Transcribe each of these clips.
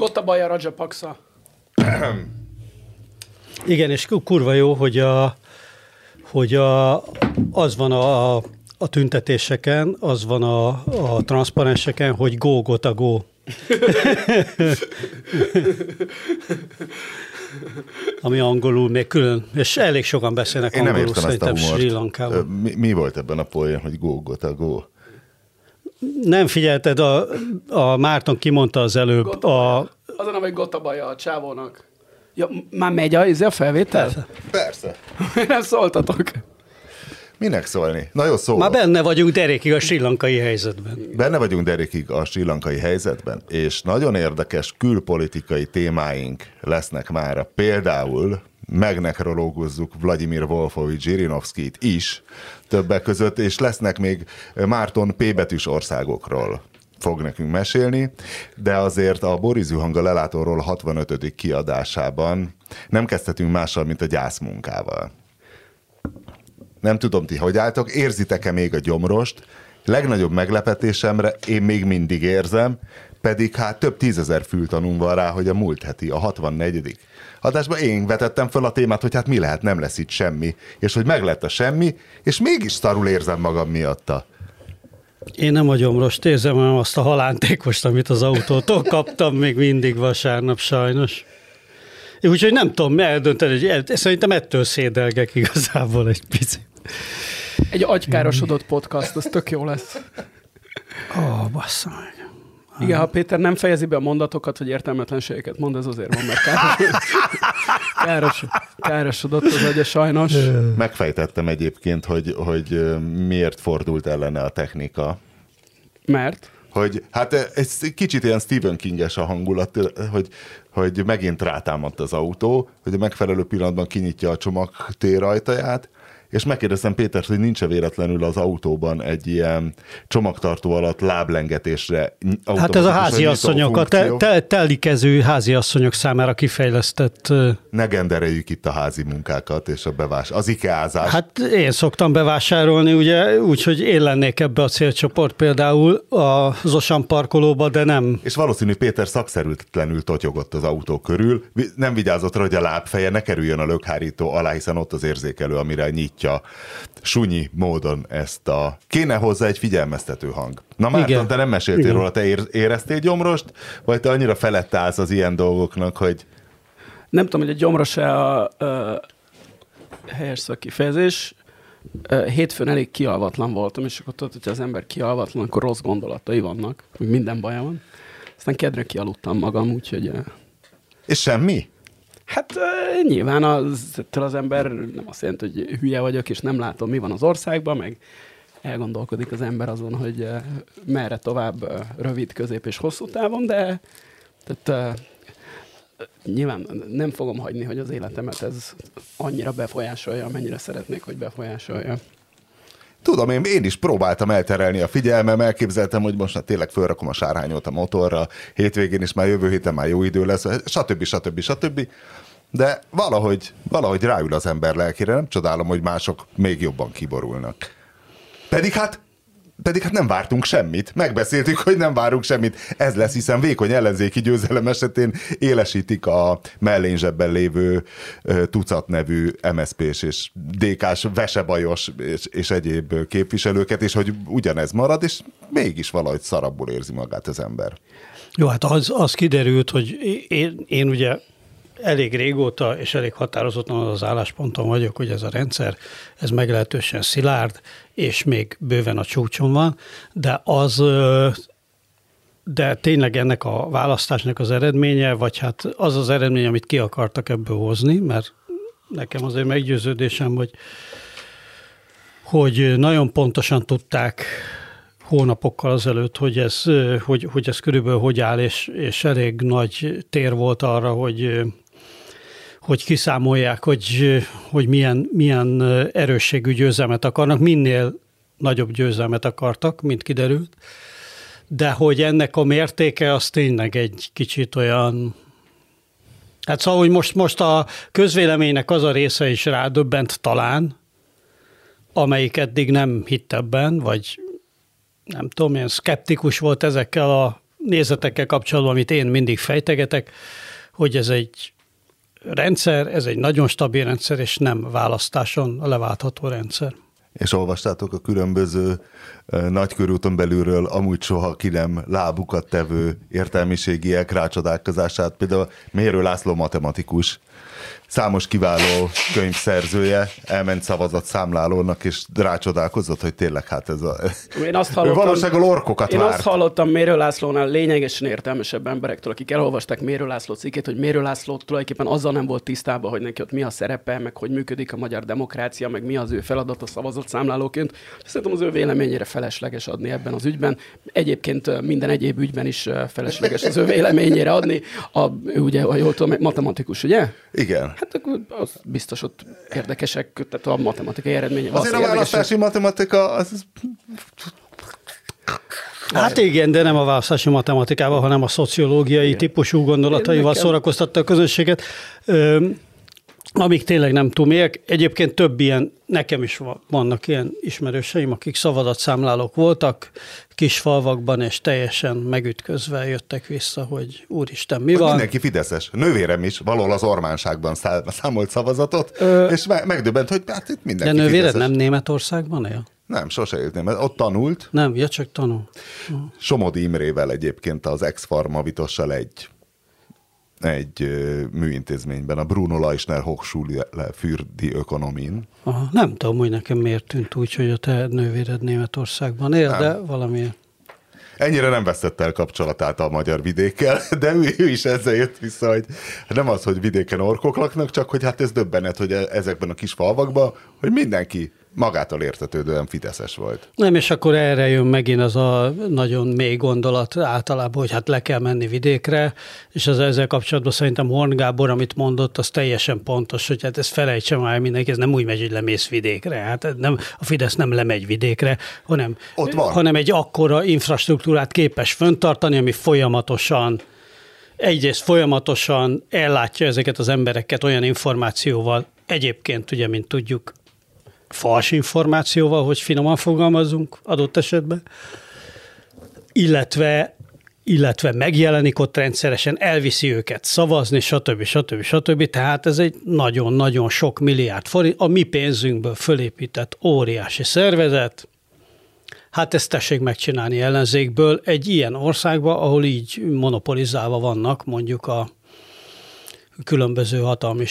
Gottabaja Rajapaksa. Igen, és kurva jó, hogy, a, hogy a, az van a, a tüntetéseken, az van a, a transzparenseken, hogy go, gota, go. Ami angolul még külön, és elég sokan beszélnek Én nem angolul értem ezt a szerintem Sri humort. Ö, Lankában. Mi, mi volt ebben a poén, hogy go, gota, go? Nem figyelted, a, a Márton kimondta az előbb, a, Gottabaja. Az a neve, hogy Gottabaja a csávónak. Ja, már megy a, izé a felvétel? Persze. nem szóltatok. Minek szólni? Na jó, szó. már benne vagyunk derékig a sri lankai helyzetben. Benne vagyunk Derekig a sri lankai helyzetben, és nagyon érdekes külpolitikai témáink lesznek mára. Például megnekrológuzzuk Vladimir Wolfovics Zsirinovszkit is többek között, és lesznek még Márton P. betűs országokról fog nekünk mesélni, de azért a Boris Zuhanga lelátóról 65. kiadásában nem kezdhetünk mással, mint a gyászmunkával. Nem tudom, ti hogy álltok, érzitek-e még a gyomrost? Legnagyobb meglepetésemre én még mindig érzem, pedig hát több tízezer fültanunk van rá, hogy a múlt heti, a 64. adásban én vetettem fel a témát, hogy hát mi lehet, nem lesz itt semmi, és hogy meg lett a semmi, és mégis szarul érzem magam miatta. Én nem a gyomrost érzem, hanem azt a halántékost, amit az autótól kaptam még mindig vasárnap sajnos. Úgyhogy nem tudom eldönteni, hogy szerintem ettől szédelgek igazából egy picit. Egy agykárosodott podcast, az tök jó lesz. Ó, oh, bassza meg. Igen, ha Péter nem fejezi be a mondatokat, hogy értelmetlenségeket mond, ez azért van, mert káros, káros, károsodott az agya sajnos. Megfejtettem egyébként, hogy, hogy miért fordult ellene a technika. Mert? hogy hát ez kicsit ilyen Stephen Kinges a hangulat, hogy, hogy megint rátámadt az autó, hogy a megfelelő pillanatban kinyitja a csomagtér ajtaját, és megkérdeztem Pétert, hogy nincs-e véletlenül az autóban egy ilyen csomagtartó alatt láblengetésre Hát ez a háziasszonyok, a te, te, telikező háziasszonyok számára kifejlesztett Ne gendereljük itt a házi munkákat és a bevás, az ikeázás. Hát én szoktam bevásárolni, ugye, úgyhogy én lennék ebbe a célcsoport például a Zosan parkolóba, de nem. És valószínű Péter szakszerűtlenül totyogott az autó körül, nem vigyázott rá, hogy a lábfeje ne kerüljön a lökhárító alá, hiszen ott az érzékelő, amire nyitja sunyi módon ezt a... Kéne hozzá egy figyelmeztető hang. Na Márton, Igen. te nem meséltél Igen. róla, te ér- éreztél gyomrost, vagy te annyira felett állsz az ilyen dolgoknak, hogy Nem tudom, hogy a gyomros-e a, a helyes szakkifejezés. Ö, Hétfőn elég kialvatlan voltam, és akkor tudod, hogyha az ember kialvatlan, akkor rossz gondolatai vannak, hogy minden baja van. Aztán kedre kialudtam magam, úgyhogy és semmi? Hát nyilván az, ettől az ember nem azt jelenti, hogy hülye vagyok, és nem látom, mi van az országban, meg elgondolkodik az ember azon, hogy merre tovább rövid, közép és hosszú távon, de tehát, nyilván nem fogom hagyni, hogy az életemet ez annyira befolyásolja, amennyire szeretnék, hogy befolyásolja. Tudom, én, én is próbáltam elterelni a figyelmem, elképzeltem, hogy most már tényleg fölrakom a sárhányot a motorra, hétvégén is már jövő héten már jó idő lesz, stb. stb. stb. De valahogy, valahogy ráül az ember lelkére, nem csodálom, hogy mások még jobban kiborulnak. Pedig hát pedig hát nem vártunk semmit. Megbeszéltük, hogy nem várunk semmit. Ez lesz, hiszen vékony ellenzéki győzelem esetén élesítik a mellényzsebben lévő tucat nevű MSZP-s és DK-s vesebajos és, és egyéb képviselőket, és hogy ugyanez marad, és mégis valahogy szarabbul érzi magát az ember. Jó, hát az, az kiderült, hogy én, én ugye elég régóta és elég határozottan az állásponton vagyok, hogy ez a rendszer, ez meglehetősen szilárd, és még bőven a csúcson van, de az de tényleg ennek a választásnak az eredménye, vagy hát az az eredmény, amit ki akartak ebből hozni, mert nekem azért meggyőződésem, hogy, hogy nagyon pontosan tudták hónapokkal azelőtt, hogy ez, hogy, hogy ez körülbelül hogy áll, és, és elég nagy tér volt arra, hogy, hogy kiszámolják, hogy, hogy milyen, milyen erősségű győzelmet akarnak, minél nagyobb győzelmet akartak, mint kiderült, de hogy ennek a mértéke az tényleg egy kicsit olyan, hát szóval, hogy most, most a közvéleménynek az a része is rádöbbent talán, amelyik eddig nem hitt ebben, vagy nem tudom, ilyen szkeptikus volt ezekkel a nézetekkel kapcsolatban, amit én mindig fejtegetek, hogy ez egy rendszer, ez egy nagyon stabil rendszer, és nem választáson leváltható rendszer. És olvastátok a különböző nagykörúton belülről amúgy soha ki nem lábukat tevő értelmiségiek rácsodálkozását. Például Mérő László matematikus számos kiváló könyvszerzője elment szavazat számlálónak, és rácsodálkozott, hogy tényleg hát ez a... Én azt hallottam, valósággal orkokat Én várt. azt hallottam Mérő Lászlónál lényegesen értelmesebb emberektől, akik elolvasták Mérő László cikkét, hogy Mérő László tulajdonképpen azzal nem volt tisztában, hogy neki ott mi a szerepe, meg hogy működik a magyar demokrácia, meg mi az ő feladata szavazott számlálóként. Szerintem az ő véleményére felesleges adni ebben az ügyben. Egyébként minden egyéb ügyben is felesleges az ő véleményére adni. A, ő ugye, ha jól tudom, matematikus, ugye? Igen. Hát akkor az biztos ott érdekesek, tehát a matematikai eredménye. Azért a választási matematika az Hát igen, de nem a választási matematikával, hanem a szociológiai igen. típusú gondolataival nekem... szórakoztatta a közönséget. Ö, amik tényleg nem túl mélyek. Egyébként több ilyen, nekem is vannak ilyen ismerőseim, akik szavazatszámlálók voltak, kis falvakban, és teljesen megütközve jöttek vissza, hogy úristen, mi hogy van? Mindenki fideszes. Nővérem is valahol az ormánságban számolt szavazatot, Ö... és megdöbbent, hogy hát itt mindenki De nővéred fideszes. nem Németországban él? Nem, sose élt mert ott tanult. Nem, ja, csak tanul. Somodi Imrével egyébként az ex-farma vitossal egy egy műintézményben, a Bruno Leisner Hochschule für die Ökonomin. Aha, nem tudom, hogy nekem miért tűnt úgy, hogy a te nővéred Németországban él, nem. de valami. Ennyire nem vesztette el kapcsolatát a magyar vidékkel, de ő, ő is ezzel jött vissza, hogy nem az, hogy vidéken orkok laknak, csak hogy hát ez döbbenet, hogy e- ezekben a kis falvakban, hogy mindenki magától értetődően fideszes volt. Nem, és akkor erre jön megint az a nagyon mély gondolat általában, hogy hát le kell menni vidékre, és az ezzel kapcsolatban szerintem Horn Gábor, amit mondott, az teljesen pontos, hogy hát ez felejtse már mindenki, ez nem úgy megy, hogy lemész vidékre. Hát nem, a Fidesz nem lemegy vidékre, hanem, Ott van. hanem egy akkora infrastruktúrát képes föntartani, ami folyamatosan egyrészt folyamatosan ellátja ezeket az embereket olyan információval, egyébként ugye, mint tudjuk, fals információval, hogy finoman fogalmazunk adott esetben, illetve illetve megjelenik ott rendszeresen, elviszi őket szavazni, stb. stb. stb. Tehát ez egy nagyon-nagyon sok milliárd forint, a mi pénzünkből fölépített óriási szervezet, Hát ezt tessék megcsinálni ellenzékből egy ilyen országba, ahol így monopolizálva vannak mondjuk a különböző hatalmi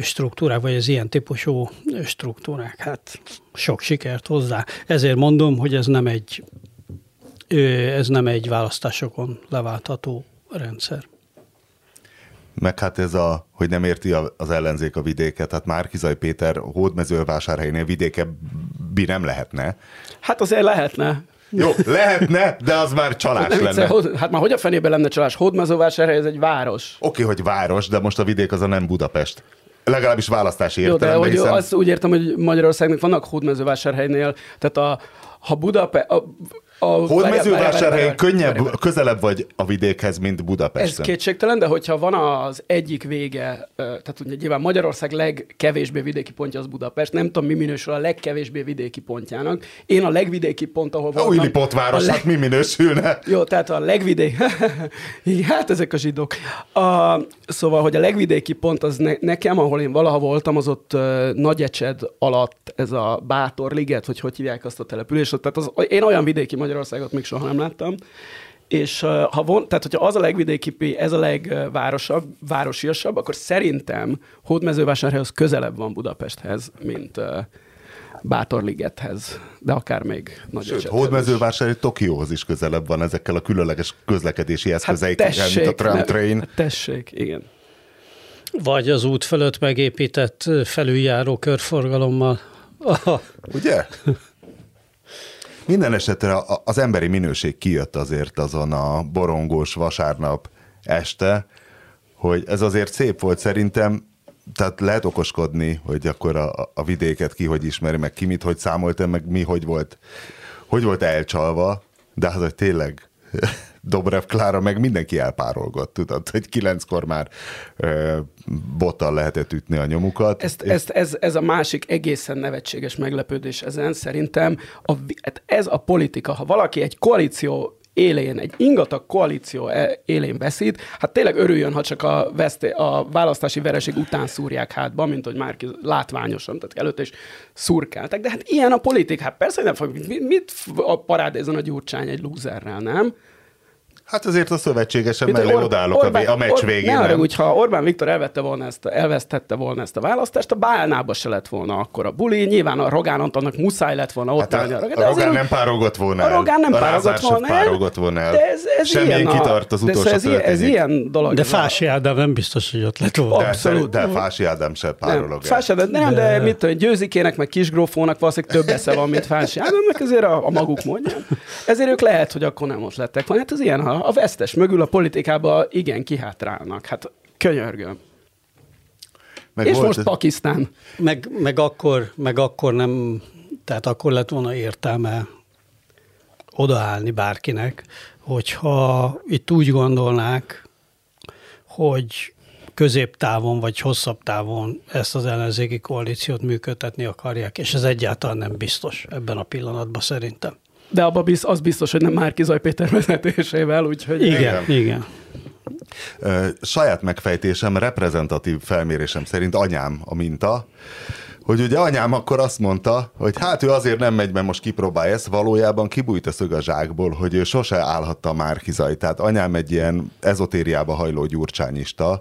struktúrák, vagy az ilyen típusú struktúrák. Hát sok sikert hozzá. Ezért mondom, hogy ez nem egy, ez nem egy választásokon leváltható rendszer. Meg hát ez a, hogy nem érti az ellenzék a vidéket, hát Márkizaj Péter hódmezővásárhelynél vidékebbi nem lehetne. Hát azért lehetne. Jó, lehetne, de az már csalás nem, lenne. Vicce, hát már hogy a fenében lenne csalás? Hódmezővásárhely, ez egy város. Oké, okay, hogy város, de most a vidék az a nem Budapest. Legalábbis választási értelemben. Jó, de hogy hiszen... azt úgy értem, hogy Magyarországnak vannak hódmezővásárhelynél, tehát a, ha Budapest, a Hódmezővásárhelyen könnyebb, közelebb vagy a vidékhez, mint Budapesten. Ez kétségtelen, de hogyha van az egyik vége, tehát ugye nyilván Magyarország legkevésbé vidéki pontja az Budapest, nem tudom, mi minősül a legkevésbé vidéki pontjának. Én a legvidéki pont, ahol van. Újli potváros, leg... hát mi minősülne? Jó, tehát a legvidéki, hát ezek a zsidók. A, szóval, hogy a legvidéki pont az ne, nekem, ahol én valaha voltam, az ott uh, Nagyecsed alatt ez a Bátor liget, hogy hogy hívják azt a települést. Tehát az, én olyan vidéki Magyarországot még soha nem láttam. És ha von, tehát, hogyha az a legvidéki, ez a legvárosabb, városiasabb, akkor szerintem Hódmezővásárhelyhoz közelebb van Budapesthez, mint Bátorligethez, de akár még nagy Sőt, Hódmezővásárhely Tokióhoz is közelebb van ezekkel a különleges közlekedési eszközeikkel, hát mint a tramtrain. Hát tessék, igen. Vagy az út fölött megépített felüljáró körforgalommal. Ugye? Minden esetre az emberi minőség kijött azért azon a borongós vasárnap este, hogy ez azért szép volt szerintem, tehát lehet okoskodni, hogy akkor a, a vidéket ki hogy ismeri, meg ki mit, hogy számolta, meg mi hogy volt, hogy volt elcsalva, de hát, hogy tényleg Dobrev Klára meg mindenki elpárolgott, tudod, hogy kilenckor már ö, bottal lehetett ütni a nyomukat. Ezt, és... ezt, ez, ez a másik egészen nevetséges meglepődés ezen szerintem. A, hát ez a politika, ha valaki egy koalíció élén, egy ingatag koalíció e- élén veszít, hát tényleg örüljön, ha csak a, veszté, a választási vereség után szúrják hátba, mint hogy már látványosan, tehát előtte is szurkáltak. De hát ilyen a politik, hát persze, nem fog, mit, mit a parádézon a Gyurcsány egy lúzerrel, nem? Hát azért a szövetségesen mellé Or- odállok Orbán, a, meccs Or- végén. Ne arra, ha Orbán Viktor elvette volna ezt, a, elvesztette volna ezt a választást, a Bálnába se lett volna akkor a buli. Nyilván a Rogán Antonnak muszáj lett volna ott hát a, a, a Rogán nem párogott volna el. A Rogán nem a párogott volna el. párogott volna el. De ez, ez Semmilyen ilyen kitart az utolsó de ez, ez, ez ilyen dolog. De Fási Ádám nem biztos, hogy ott lett volna. De, Abszolút. De, de Fási Ádám se párolog nem, Fási Ádám, nem, de, de mit tudom, Győzikének, meg Kisgrófónak valószínűleg több esze van, mint Fási Ádámnak, ezért a, a maguk mondja. Ezért ők lehet, hogy akkor nem ott lettek volna. Hát ez ilyen, ha a vesztes mögül a politikába igen kihátrálnak. Hát könyörgöm. Meg És most ez... Pakisztán. Meg, meg, akkor, meg akkor nem, tehát akkor lett volna értelme odaállni bárkinek, hogyha itt úgy gondolnák, hogy középtávon vagy hosszabb távon ezt az ellenzéki koalíciót működtetni akarják, és ez egyáltalán nem biztos ebben a pillanatban szerintem. De abban biz, az biztos, hogy nem Márki Zaj Péter vezetésével, úgyhogy... Igen, igen. igen. Saját megfejtésem, reprezentatív felmérésem szerint anyám a minta, hogy ugye anyám akkor azt mondta, hogy hát ő azért nem megy, mert most kipróbálja ezt, valójában kibújt a szög a zsákból, hogy ő sose állhatta már kizaj. Tehát anyám egy ilyen ezotériába hajló gyurcsányista,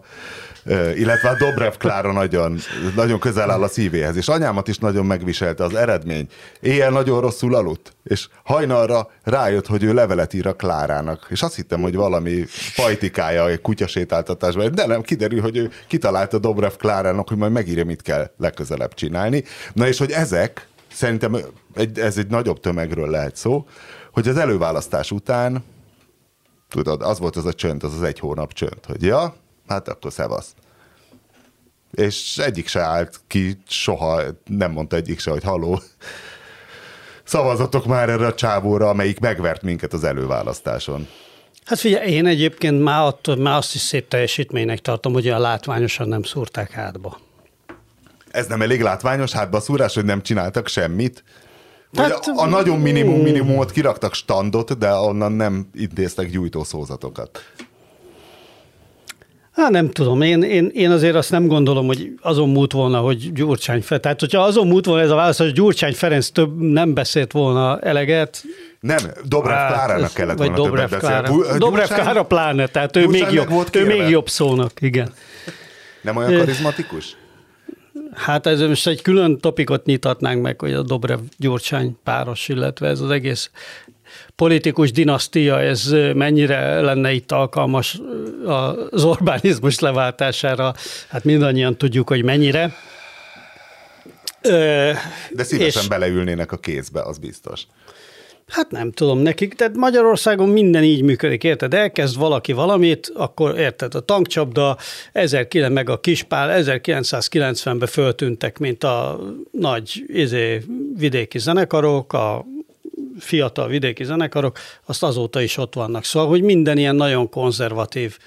illetve a Dobrev Klára nagyon, nagyon közel áll a szívéhez, és anyámat is nagyon megviselte az eredmény. Éjjel nagyon rosszul aludt, és hajnalra rájött, hogy ő levelet ír a Klárának, és azt hittem, hogy valami pajtikája egy kutyasétáltatásban, de nem, kiderül, hogy ő kitalálta Dobrev Klárának, hogy majd megírja, mit kell legközelebb csinálni. Na és hogy ezek, szerintem ez egy nagyobb tömegről lehet szó, hogy az előválasztás után tudod, az volt az a csönd, az az egy hónap csönd, hogy ja, hát akkor szevasz. És egyik se állt ki, soha nem mondta egyik se, hogy haló, szavazatok már erre a csávóra, amelyik megvert minket az előválasztáson. Hát figyelj, én egyébként már, attól, már azt is szép teljesítménynek tartom, hogy olyan látványosan nem szúrták hátba. Ez nem elég látványos hátba szúrás, hogy nem csináltak semmit? Vagy hát, a, a nagyon minimum minimumot kiraktak standot, de onnan nem intéztek gyújtószózatokat. Hát nem tudom, én, én, én azért azt nem gondolom, hogy azon múlt volna, hogy Gyurcsány Ferenc, tehát hogyha azon múlt volna ez a válasz, hogy Gyurcsány Ferenc több nem beszélt volna eleget, nem, Dobrev hát, Klárának kellett vagy volna Dobrev Klára. beszélni. Dobrev Klára pláne, tehát ő még, jobb, ő még jobb szónak, igen. Nem olyan karizmatikus? Hát ez most egy külön topikot nyitatnánk meg, hogy a Dobrev Gyurcsány páros, illetve ez az egész politikus dinasztia, ez mennyire lenne itt alkalmas az Orbánizmus leváltására, hát mindannyian tudjuk, hogy mennyire. De szívesen és, beleülnének a kézbe, az biztos. Hát nem tudom nekik, tehát Magyarországon minden így működik, érted? Elkezd valaki valamit, akkor érted, a tankcsapda 1009 meg a kispál 1990-ben föltűntek, mint a nagy izé, vidéki zenekarok, a fiatal vidéki zenekarok, azt azóta is ott vannak. Szóval, hogy minden ilyen nagyon konzervatív,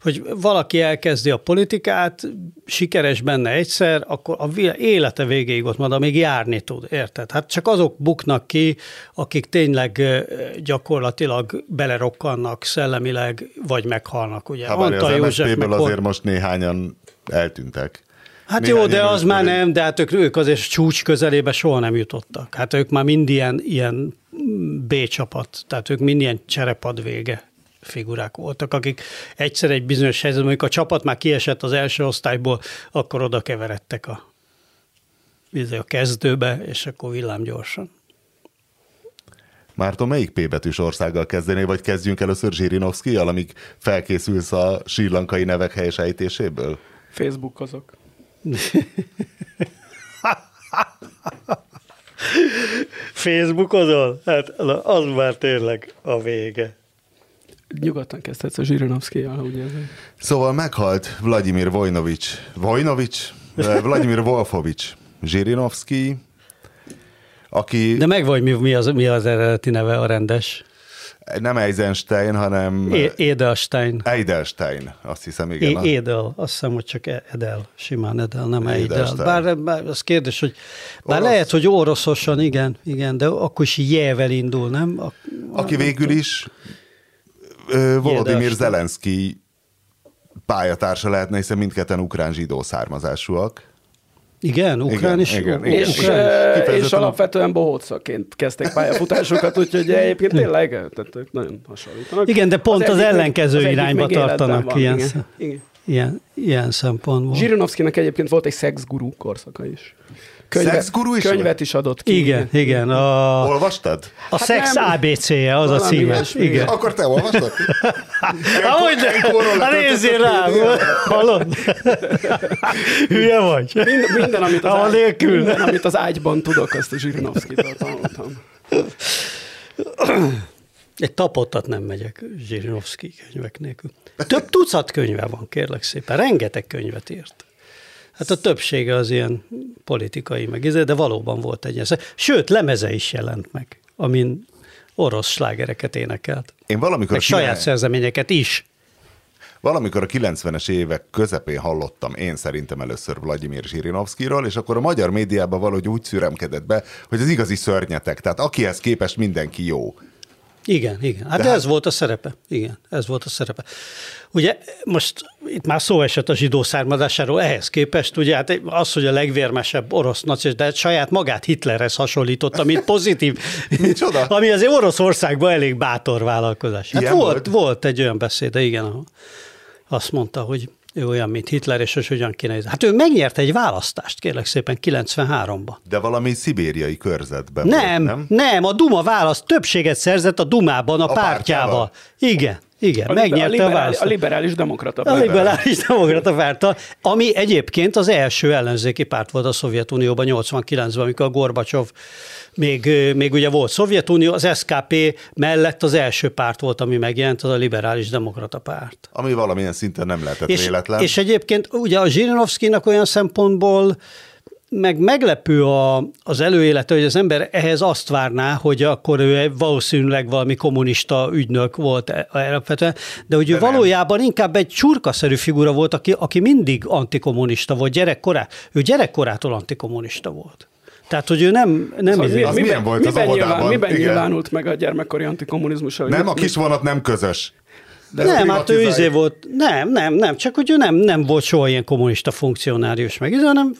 hogy valaki elkezdi a politikát, sikeres benne egyszer, akkor a élete végéig ott marad, amíg járni tud, érted? Hát csak azok buknak ki, akik tényleg gyakorlatilag belerokkannak szellemileg, vagy meghalnak, ugye? Hát Antal az József, azért most néhányan eltűntek. Hát jó, de az már nem, de hát ők, ők azért csúcs közelébe soha nem jutottak. Hát ők már mind ilyen, ilyen B csapat, tehát ők mind ilyen cserepad vége figurák voltak, akik egyszer egy bizonyos helyzetben, amikor a csapat már kiesett az első osztályból, akkor oda keveredtek a, a kezdőbe, és akkor villám gyorsan. Márton, melyik P betűs országgal kezdené, vagy kezdjünk először Zsirinovszkijal, amíg felkészülsz a sírlankai nevek helyesejtéséből? Facebook azok. Facebookozol? Hát az már tényleg a vége. Nyugodtan kezdhetsz a Zsirinovszkijal, ugye? Szóval meghalt Vladimir Vojnovics, Vojnovics, Vladimir Wolfovics Zsirinovszki, aki... De meg vagy mi, mi, az, mi az eredeti neve, a rendes? Nem Eisenstein, hanem É- Edelstein. Edelstein, azt hiszem, igen. É- Edel, azt hiszem, hogy csak Edel, simán Edel, nem Edel. Edelstein. Bár, bár az kérdés, hogy bár Orosz. lehet, hogy oroszosan, igen, igen, de akkor is jével indul, nem? A, Aki végül is ö, Volodymyr. Zelenszky pályatársa lehetne, hiszen mindketten ukrán zsidó származásúak. Igen, ukrán Igen, is. igen, igen. És, ukrán. eh, és alapvetően bohócaként kezdték pályafutásukat, úgyhogy egyébként tényleg tehát nagyon hasonlítanak. Igen, de pont az még- ellenkező az irányba tartanak van, ilyen igen. szem- igen. Ilyen, ilyen szempontból. Zsirinovszkinak egyébként volt egy szexgurú korszaka is. Szexgurú is Könyvet is adott ki. Igen, igen. A, Olvastad? a Hát szex nem. ABC-je, az a címe. ilyesmi. Igen. Akkor te olvastad? Ahogy Ilyenkor hát nézzél rám, hallod? Hülye vagy? Minden, minden, amit az, ágy, nélkül. minden, amit az ágyban tudok, azt a Zsirinovszkitól tanultam. Egy tapottat nem megyek Zsirinovszki könyvek nélkül. Több tucat könyve van, kérlek szépen. Rengeteg könyvet írt. Hát a többsége az ilyen politikai meg, izé, de valóban volt egy ilyen. Sőt, lemeze is jelent meg, amin orosz slágereket énekelt. Én valamikor, Meg a kilen- saját szerzeményeket is. valamikor a 90-es évek közepén hallottam én szerintem először Vladimir Zsirinovszkiról, és akkor a magyar médiában valahogy úgy szüremkedett be, hogy az igazi szörnyetek, tehát akihez képest mindenki jó. Igen, igen. Hát De De hát- ez volt a szerepe. Igen, ez volt a szerepe. Ugye most itt már szó esett a zsidó származásáról, ehhez képest ugye hát az, hogy a legvérmesebb orosz nacis, de saját magát Hitlerhez hasonlította, mint pozitív, Micsoda? ami azért Oroszországban elég bátor vállalkozás. Hát Ilyen volt, volt? volt egy olyan beszéde, igen, ahol azt mondta, hogy ő olyan, mint Hitler, és hogy hogyan kéne. Hát ő megnyerte egy választást, kérlek szépen, 93-ban. De valami szibériai körzetben Nem, volt, nem? nem, a Duma választ többséget szerzett a Dumában a, A pártjával. pártjával? Igen, igen, A, megnyerte a, liberális, választ. a liberális demokrata. A párt. liberális demokrata párttal, ami egyébként az első ellenzéki párt volt a Szovjetunióban 89-ben, amikor a Gorbacsov még, még ugye volt Szovjetunió, az SKP mellett az első párt volt, ami megjelent, az a liberális demokrata párt. Ami valamilyen szinten nem lehetett És, véletlen. és egyébként ugye a Zsirinovszkinak olyan szempontból meg meglepő a, az előélete, hogy az ember ehhez azt várná, hogy akkor ő valószínűleg valami kommunista ügynök volt e- alapvetően, de hogy ő De nem. valójában inkább egy csurkaszerű figura volt, aki, aki mindig antikommunista volt, gyerekkorá, ő gyerekkorától antikommunista volt. Tehát, hogy ő nem... nem Szóval izé- az milyen volt az miben, óvodában? nyilván, miben Igen. nyilvánult meg a gyermekkori antikommunizmus? nem, a kis vonat nem közös. De nem, hát ő izé volt, nem, nem, nem, csak hogy ő nem, nem volt soha ilyen kommunista funkcionárius meg, izé, hanem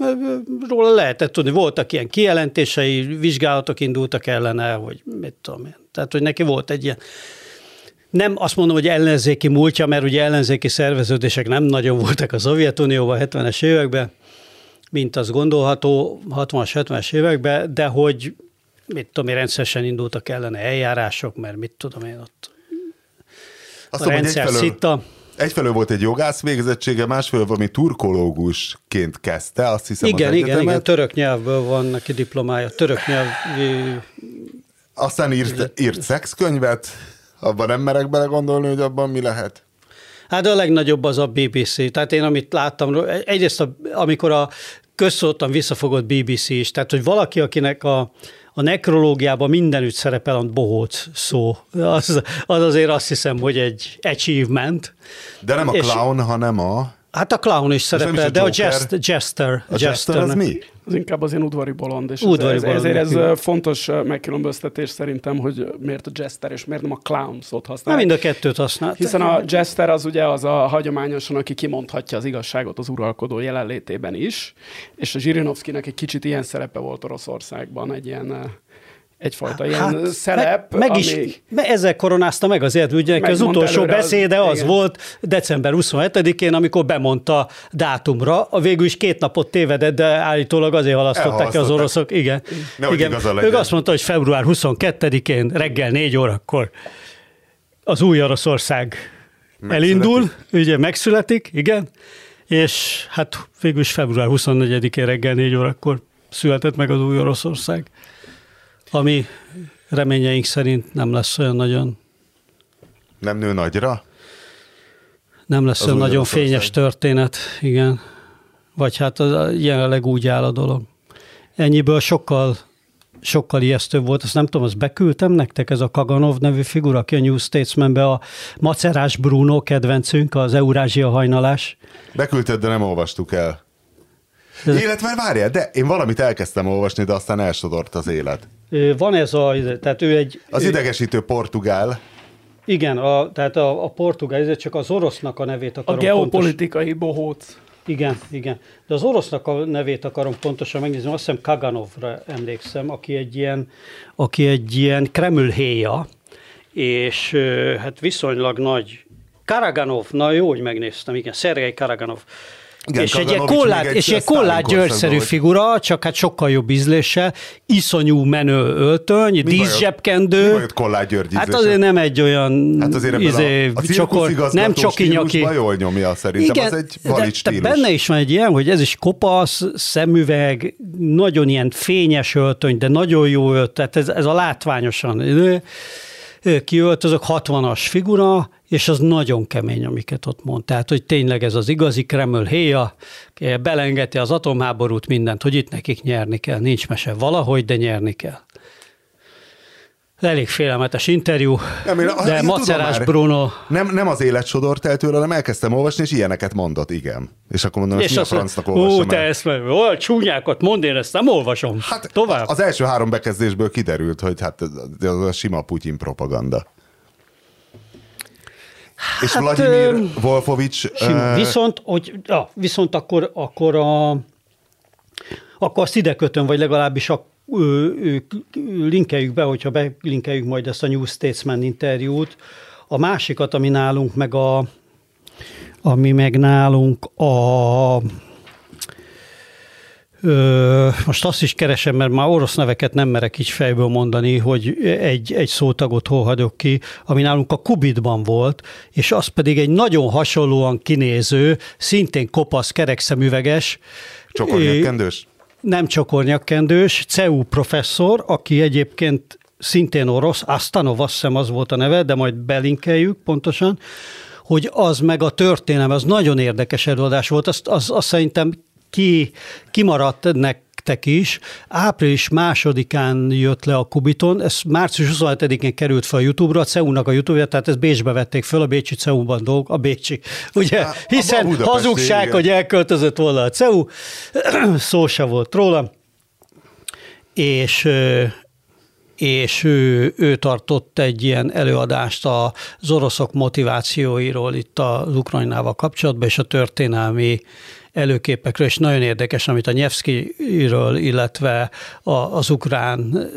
róla lehetett tudni, voltak ilyen kijelentései, vizsgálatok indultak ellene, hogy mit tudom én. Tehát, hogy neki volt egy ilyen, nem azt mondom, hogy ellenzéki múltja, mert ugye ellenzéki szerveződések nem nagyon voltak a Szovjetunióban 70-es években, mint az gondolható 60-as, 70-es években, de hogy mit tudom én, rendszeresen indultak ellene eljárások, mert mit tudom én ott Azt a mondom, rendszer egyfelől, szitta. egyfelől volt egy jogász végzettsége, másfelől valami turkológusként kezdte, azt hiszem Igen, az igen, egyetemet. igen, török nyelvből van neki diplomája, török nyelvi, Aztán írt, írt szexkönyvet, abban nem merek belegondolni, hogy abban mi lehet. Hát a legnagyobb az a BBC. Tehát én amit láttam, egyrészt a, amikor a közszóltan visszafogott BBC is, tehát hogy valaki, akinek a, a nekrológiában mindenütt szerepel a bohóc szó, az, az azért azt hiszem, hogy egy achievement. De nem a clown, hanem a... Hát a clown is is szerepel, a de a jest, jester. A jester az mi? Az inkább az ilyen udvari bolond, és Udvari ez, ezért ez ö, fontos megkülönböztetés szerintem, hogy miért a jester és miért nem a clown szót Na, használják. mind a kettőt használt. Hiszen a jester az ugye az a hagyományosan, aki kimondhatja az igazságot az uralkodó jelenlétében is, és a Zsirinovszkinak egy kicsit ilyen szerepe volt Oroszországban, egy ilyen egyfajta ilyen szelep, meg, meg ami... is, me- ezzel koronázta meg azért, ugye neki az utolsó az- beszéde az, igen. volt december 27-én, amikor bemondta dátumra, a végül is két napot tévedett, de állítólag azért halasztották ki az oroszok. Igen. Nehogy igen. legyen. azt mondta, hogy február 22-én reggel 4 órakor az új Oroszország Megszületik. elindul, ugye megszületik, igen, és hát végül is február 24-én reggel 4 órakor született meg az új Oroszország, ami reményeink szerint nem lesz olyan nagyon, Nem nő nagyra? nem lesz Az olyan nagyon fényes történet, igen. Vagy hát az, jelenleg úgy áll a dolog. Ennyiből sokkal sokkal ijesztőbb volt, azt nem tudom, azt beküldtem nektek, ez a Kaganov nevű figura, aki a New Statesman-be a Macerás Bruno kedvencünk, az Eurázsia hajnalás. Beküldted, de nem olvastuk el. De... Illetve várjál, de én valamit elkezdtem olvasni, de aztán elsodort az élet. Van ez a, tehát ő egy... Az idegesítő portugál. Igen, a, tehát a, a portugál, ez csak az orosznak a nevét akarom. A geopolitikai pontos... bohóc. Igen, igen. De az orosznak a nevét akarom pontosan megnézni, azt hiszem Kaganovra emlékszem, aki egy ilyen, aki egy ilyen Kreml héja, és hát viszonylag nagy Karaganov, na jó, hogy megnéztem, igen, Szergei Karaganov igen, és egy, kollát, egy, és egy kollát györgyszerű figura, csak hát sokkal jobb ízlése, iszonyú menő öltöny, díszsebkendő. Mi kollát György Hát azért nem egy olyan hát azért izé, a, a csokor, nem csoki nyaki. jól nyomja szerintem, Igen, az egy valid de, de benne is van egy ilyen, hogy ez is kopasz, szemüveg, nagyon ilyen fényes öltöny, de nagyon jó ölt, tehát ez, ez a látványosan kiöltözök, 60-as figura, és az nagyon kemény, amiket ott mond. Tehát, hogy tényleg ez az igazi Kreml héja, belengeti az atomháborút, mindent, hogy itt nekik nyerni kell. Nincs mese valahogy, de nyerni kell. Elég félelmetes interjú, nem, én, de én Macerás Bruno... Nem, nem az élet sodort el tőle, hanem elkezdtem olvasni, és ilyeneket mondott, igen. És akkor mondom, és mi a francnak olvasom Ó, te ezt olyan csúnyákat mond, én ezt nem olvasom. Hát Tovább. Az első három bekezdésből kiderült, hogy hát ez a sima Putyin propaganda. Hát, és Vladimir uh, Wolfovics... Viszont, hogy, ja, viszont akkor, akkor a akkor azt ide kötöm, vagy legalábbis a, linkeljük be, hogyha belinkeljük majd ezt a New Statesman interjút. A másikat, ami nálunk meg a ami meg nálunk a Ö, most azt is keresem, mert már orosz neveket nem merek így fejből mondani, hogy egy, egy szótagot hol hagyok ki, ami nálunk a Kubitban volt, és az pedig egy nagyon hasonlóan kinéző, szintén kopasz, kerekszemüveges. Csokornyakkendős? Nem csokornyakkendős, CEU professzor, aki egyébként szintén orosz, Astanov, azt hiszem az volt a neve, de majd belinkeljük pontosan, hogy az meg a történelem, az nagyon érdekes előadás volt, azt, az, azt szerintem ki, kimaradt nektek is. Április másodikán jött le a Kubiton, ez március 27-én került fel a YouTube-ra, a CEU-nak a YouTube-ja, tehát ezt Bécsbe vették fel, a Bécsi CEU-ban dolg, a Bécsi, ugye, hiszen a hazugság, igen. hogy elköltözött volna a CEU, szó se volt róla, és és ő, ő tartott egy ilyen előadást az oroszok motivációiról itt az Ukrajnával kapcsolatban, és a történelmi előképekről, és nagyon érdekes, amit a Nyevszkiről, illetve az ukrán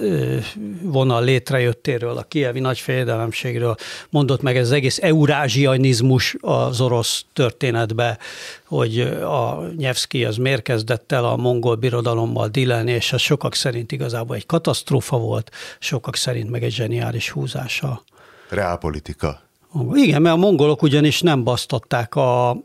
vonal létrejöttéről, a kievi nagyfejedelemségről mondott meg ez az egész eurázsianizmus az orosz történetbe, hogy a Nyevszki az miért kezdett el a mongol birodalommal dilelni, és ez sokak szerint igazából egy katasztrófa volt, sokak szerint meg egy zseniális húzása. Reálpolitika. Igen, mert a mongolok ugyanis nem basztották a,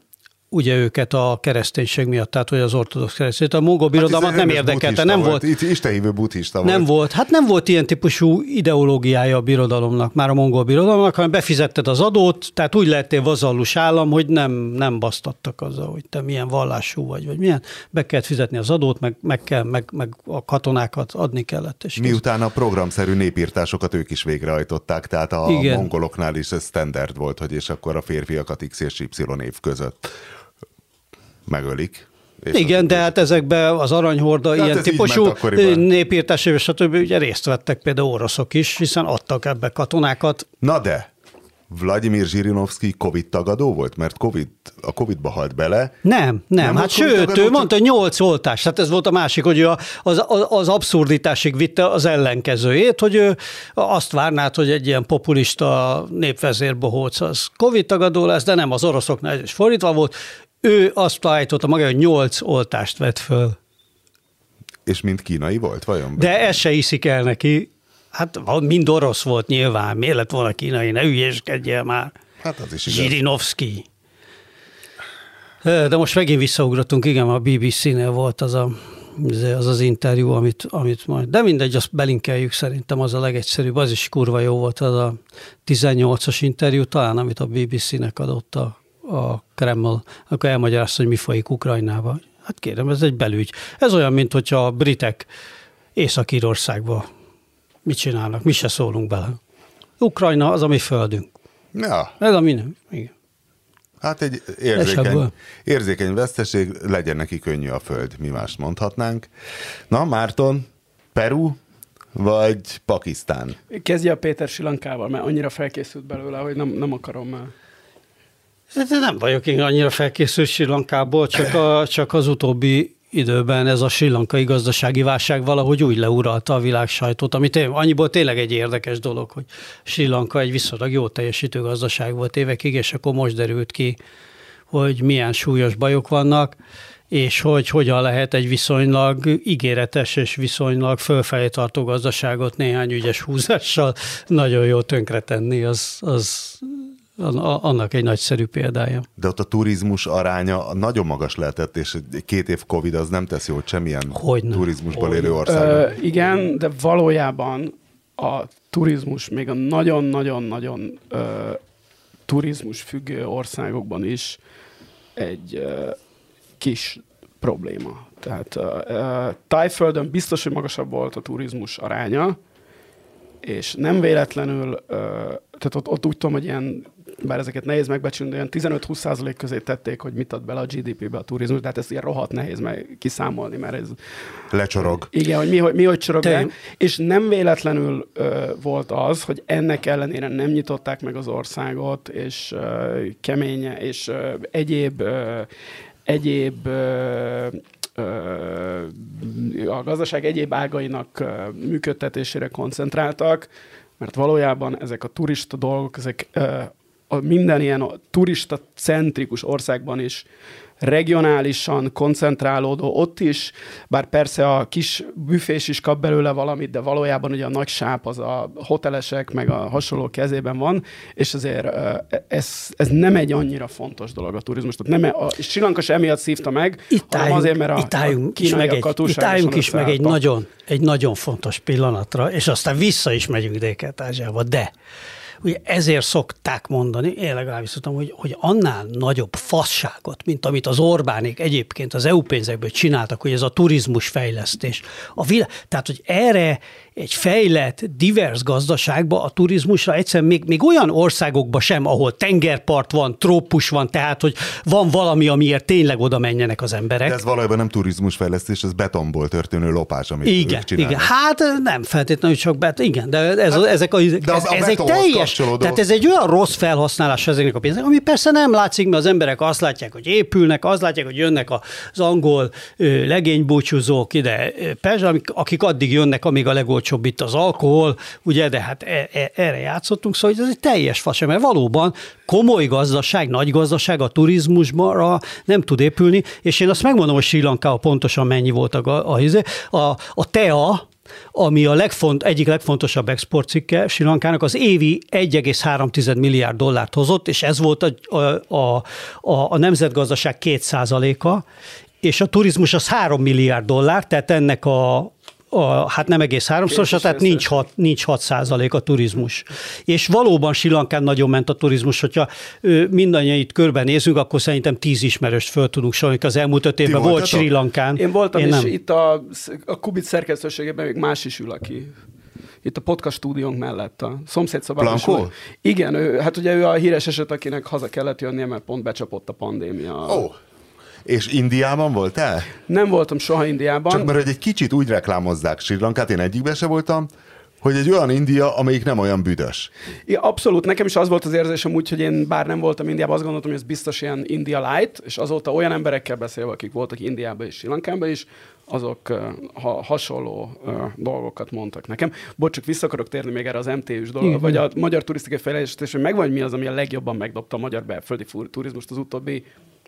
ugye őket a kereszténység miatt, tehát hogy az ortodox keresztény. A mongol birodalmat hát nem érdekelte, nem volt. volt Istenhívő buddhista volt. Nem volt, hát nem volt ilyen típusú ideológiája a birodalomnak, már a mongol birodalomnak, hanem befizetted az adót, tehát úgy lettél vazallus állam, hogy nem, nem basztattak azzal, hogy te milyen vallású vagy, vagy milyen, be kellett fizetni az adót, meg, meg, kell, meg, meg a katonákat adni kellett. És Miután a programszerű népírtásokat ők is végrehajtották, tehát a Igen. mongoloknál is ez standard volt, hogy és akkor a férfiakat X és Y év között megölik. Igen, de hát ezekben az aranyhorda hát ilyen típusú népírtás, és stb. ugye részt vettek például oroszok is, hiszen adtak ebbe katonákat. Na de, Vladimir Zsirinovszki Covid tagadó volt? Mert COVID, a Covid-ba halt bele. Nem, nem. nem hát sőt, tagadó, ő mondta, hogy nyolc oltás. Hát ez volt a másik, hogy az, az, az abszurditásig vitte az ellenkezőjét, hogy ő azt várnád, hogy egy ilyen populista népvezérbohóc az Covid tagadó lesz, de nem az oroszoknál is fordítva volt. Ő azt állította maga, hogy nyolc oltást vett föl. És mind kínai volt, vajon? De ez se iszik el neki. Hát mind orosz volt nyilván. Miért lett volna kínai? Ne ügyéskedjél már. Hát az is igaz. Zsirinovszki. De most megint visszaugrottunk, igen, a BBC-nél volt az a, az, az interjú, amit, amit majd, de mindegy, azt belinkeljük szerintem, az a legegyszerűbb, az is kurva jó volt, az a 18-as interjú, talán amit a BBC-nek adott a a Kreml, akkor elmagyarázta, hogy mi folyik Ukrajnába. Hát kérem, ez egy belügy. Ez olyan, mint hogyha a britek Észak-Írországba mit csinálnak, mi se szólunk bele. Ukrajna az a mi földünk. Ja, Ez a mi Igen. hát egy érzékeny, érzékeny veszteség, legyen neki könnyű a föld, mi más mondhatnánk. Na, Márton, Peru vagy Pakisztán? Kezdje a Péter Silankával, mert annyira felkészült belőle, hogy nem, nem akarom már. Nem vagyok én annyira felkészült Sri Lankából, csak, a, csak az utóbbi időben ez a sri lankai gazdasági válság valahogy úgy leuralta a világ sajtót, ami tény, annyiból tényleg egy érdekes dolog, hogy Sri Lanka egy viszonylag jó teljesítő gazdaság volt évekig, és akkor most derült ki, hogy milyen súlyos bajok vannak, és hogy hogyan lehet egy viszonylag ígéretes és viszonylag fölfelé tartó gazdaságot néhány ügyes húzással nagyon jól tönkretenni, az, az annak egy nagyszerű példája. De ott a turizmus aránya nagyon magas lehetett, és két év Covid az nem tesz jót semmilyen Hogyne. turizmusban Hogyne. élő országban. Ö, igen, de valójában a turizmus még a nagyon-nagyon-nagyon ö, turizmus függő országokban is egy ö, kis probléma. Tehát ö, ö, Tájföldön biztos, hogy magasabb volt a turizmus aránya, és nem véletlenül, tehát ott, ott úgy tudom, hogy ilyen bár ezeket nehéz megbecsülni, de olyan 15-20% közé tették, hogy mit ad bele a GDP-be a turizmus, de hát ezt ilyen rohadt nehéz meg kiszámolni, mert ez... Lecsorog. Igen, hogy mi, hogy, mi hogy csorog Te-. És nem véletlenül ö, volt az, hogy ennek ellenére nem nyitották meg az országot, és ö, keménye, és ö, egyéb, ö, egyéb ö, a gazdaság egyéb ágainak működtetésére koncentráltak, mert valójában ezek a turista dolgok, ezek a minden ilyen turista centrikus országban is regionálisan koncentrálódó, ott is, bár persze a kis büfés is kap belőle valamit, de valójában ugye a nagy sáp az a hotelesek, meg a hasonló kezében van, és azért ez, ez nem egy annyira fontos dolog a turizmus. Tehát nem, a Sri Lanka sem emiatt szívta meg, Itt hanem álljunk, azért, mert a, itt álljunk, a is meg, egy, itt álljunk is meg egy nagyon, egy nagyon fontos pillanatra, és aztán vissza is megyünk Dél-Kelet-Ázsiába, de ugye ezért szokták mondani, én legalábbis tudtam, hogy, hogy annál nagyobb fasságot, mint amit az Orbánék egyébként az EU pénzekből csináltak, hogy ez a turizmus fejlesztés. A világ, tehát, hogy erre egy fejlett, divers gazdaságba a turizmusra egyszerűen még, még olyan országokba sem, ahol tengerpart van, trópus van, tehát, hogy van valami, amiért tényleg oda menjenek az emberek. De ez valójában nem turizmusfejlesztés, ez betonból történő lopás, amit Igen, ők csinálnak. igen. Hát nem feltétlenül csak bet, igen, de ez, hát, ezek a, de ez, a ez egy betonhoz teljes, kapcsolódó- tehát ez egy olyan rossz felhasználás ezeknek a pénzeknek, ami persze nem látszik, mert az emberek azt látják, hogy épülnek, azt látják, hogy jönnek az angol legénybúcsúzók ide, amik- akik addig jönnek, amíg a legolcsóbb itt az alkohol, ugye, de hát e, e, erre játszottunk, szóval ez egy teljes fasa, mert valóban komoly gazdaság, nagy gazdaság a turizmusra nem tud épülni, és én azt megmondom, hogy Sri Lankában pontosan mennyi volt a, a, a, a, a TEA, ami a legfont, egyik legfontosabb exportcikke Sri Lankának, az évi 1,3 milliárd dollárt hozott, és ez volt a, a, a, a, nemzetgazdaság 2% a és a turizmus az 3 milliárd dollár, tehát ennek a, a, hát nem egész háromszorosa, tehát nincs 6, nincs 6 százalék a turizmus. És valóban Sri Lankán nagyon ment a turizmus, hogyha mindannyian itt körbenézünk, akkor szerintem tíz ismerőst föl tudunk sorolni. Az elmúlt öt évben volt? Sri Lankán. Én voltam, Én és nem. itt a, a Kubit szerkesztőségében még más is ül, aki itt a podcast stúdiónk mellett, a szomszédszobában. Blanco? Igen, ő, hát ugye ő a híres eset, akinek haza kellett jönnie, mert pont becsapott a pandémia. Ó, és Indiában voltál? Nem voltam soha Indiában. Csak mert hogy egy kicsit úgy reklámozzák Sri Lankát, én egyikben se voltam, hogy egy olyan India, amelyik nem olyan büdös. Ja, abszolút, nekem is az volt az érzésem úgy, hogy én bár nem voltam Indiában, azt gondoltam, hogy ez biztos ilyen India light, és azóta olyan emberekkel beszélve, akik voltak Indiában és Sri Lankában is, azok uh, ha, hasonló uh, dolgokat mondtak nekem. Bocs, csak vissza akarok térni még erre az MTÜ-s dolog, Igen. vagy a magyar turisztikai fejlesztés, hogy megvan, hogy mi az, ami a legjobban megdobta a magyar belföldi fur- turizmust az utóbbi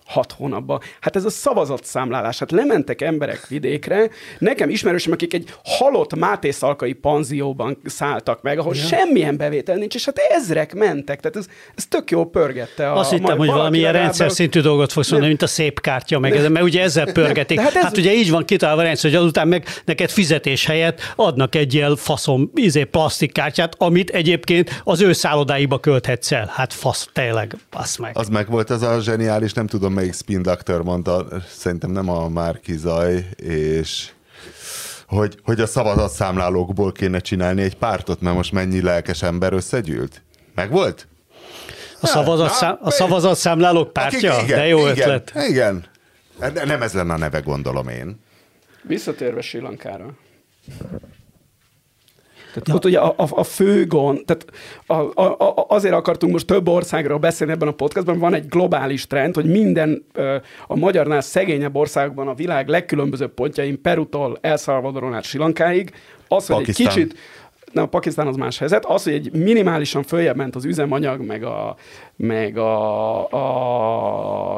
hat hónapban. Hát ez a szavazatszámlálás. Hát lementek emberek vidékre, nekem ismerősöm, akik egy halott Máté Szalkai panzióban szálltak meg, ahol ja. semmilyen bevétel nincs, és hát ezrek mentek. Tehát ez, ez tök jó pörgette. A, Azt hittem, hogy valamilyen rendszer szintű dolgot fogsz mondani, mint a szép kártya, meg ez, mert ugye ezzel pörgetik. hát ez- hát ugye így van kitalálva a rendszer, hogy azután meg neked fizetés helyett adnak egy ilyen faszom izé, plastikkártyát, amit egyébként az ő szállodáiba költhetsz el. Hát fasz, tényleg, basz meg. Az meg volt az a zseniális, nem tudom melyik spin doctor mondta, szerintem nem a Márki Zaj, és hogy, hogy a szavazatszámlálókból kéne csinálni egy pártot, mert most mennyi lelkes ember összegyűlt? Meg volt? A, szavazatszám, a szavazatszámlálók pártja? Akik- igen, De jó igen, ötlet. Igen. De nem ez lenne a neve, gondolom én. Visszatérve Sri Lankára. Tehát ja. ott ugye a, a, a fő gond, tehát a, a, a, azért akartunk most több országról beszélni ebben a podcastban, van egy globális trend, hogy minden a magyarnál szegényebb országban a világ legkülönbözőbb pontjain, Perutól, El Salvadoron át Sri Lankáig, az, hogy Pakisztán. egy kicsit nem, a Pakisztán az más helyzet. Az, hogy egy minimálisan följebb ment az üzemanyag, meg a, meg a,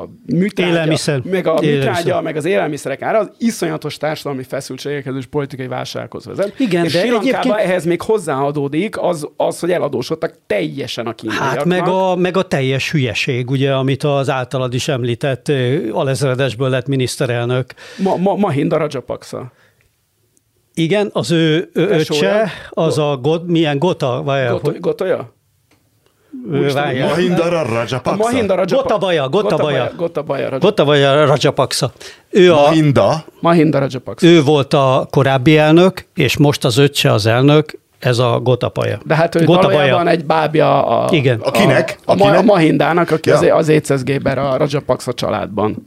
a műtrágya, Élelmiszer. meg a Élelmiszer. műtrágya, meg az élelmiszerek ára, az iszonyatos társadalmi feszültségekhez és politikai válsághoz vezet. Igen, és de Sri egyébként- ehhez még hozzáadódik az, az, hogy eladósodtak teljesen a kínaiaknak. Hát meg a, meg a teljes hülyeség, ugye, amit az általad is említett alezredesből lett miniszterelnök. Ma, ma, Mahinda Rajapaksa. Igen, az ő, öccse, az a god, milyen gota, vagy Got- Gotolya? ő, várjál. Mahindara A Rajapaksa? Mahinda Rajapaksa. Gotabaja. Gotabaja. Rajapaksa. Gotabaja Rajapaksa. Ő, a, Mahinda? Mahinda Rajapaksa. ő volt a korábbi elnök, és most az öccse az elnök, ez a Gotabaja. De hát ő Gotabaja. valójában egy bábja a, Igen. Akinek? A, a, Ma- a Akinek? Mahindának, aki Ja. az, az écezgéber a Rajapaksa családban.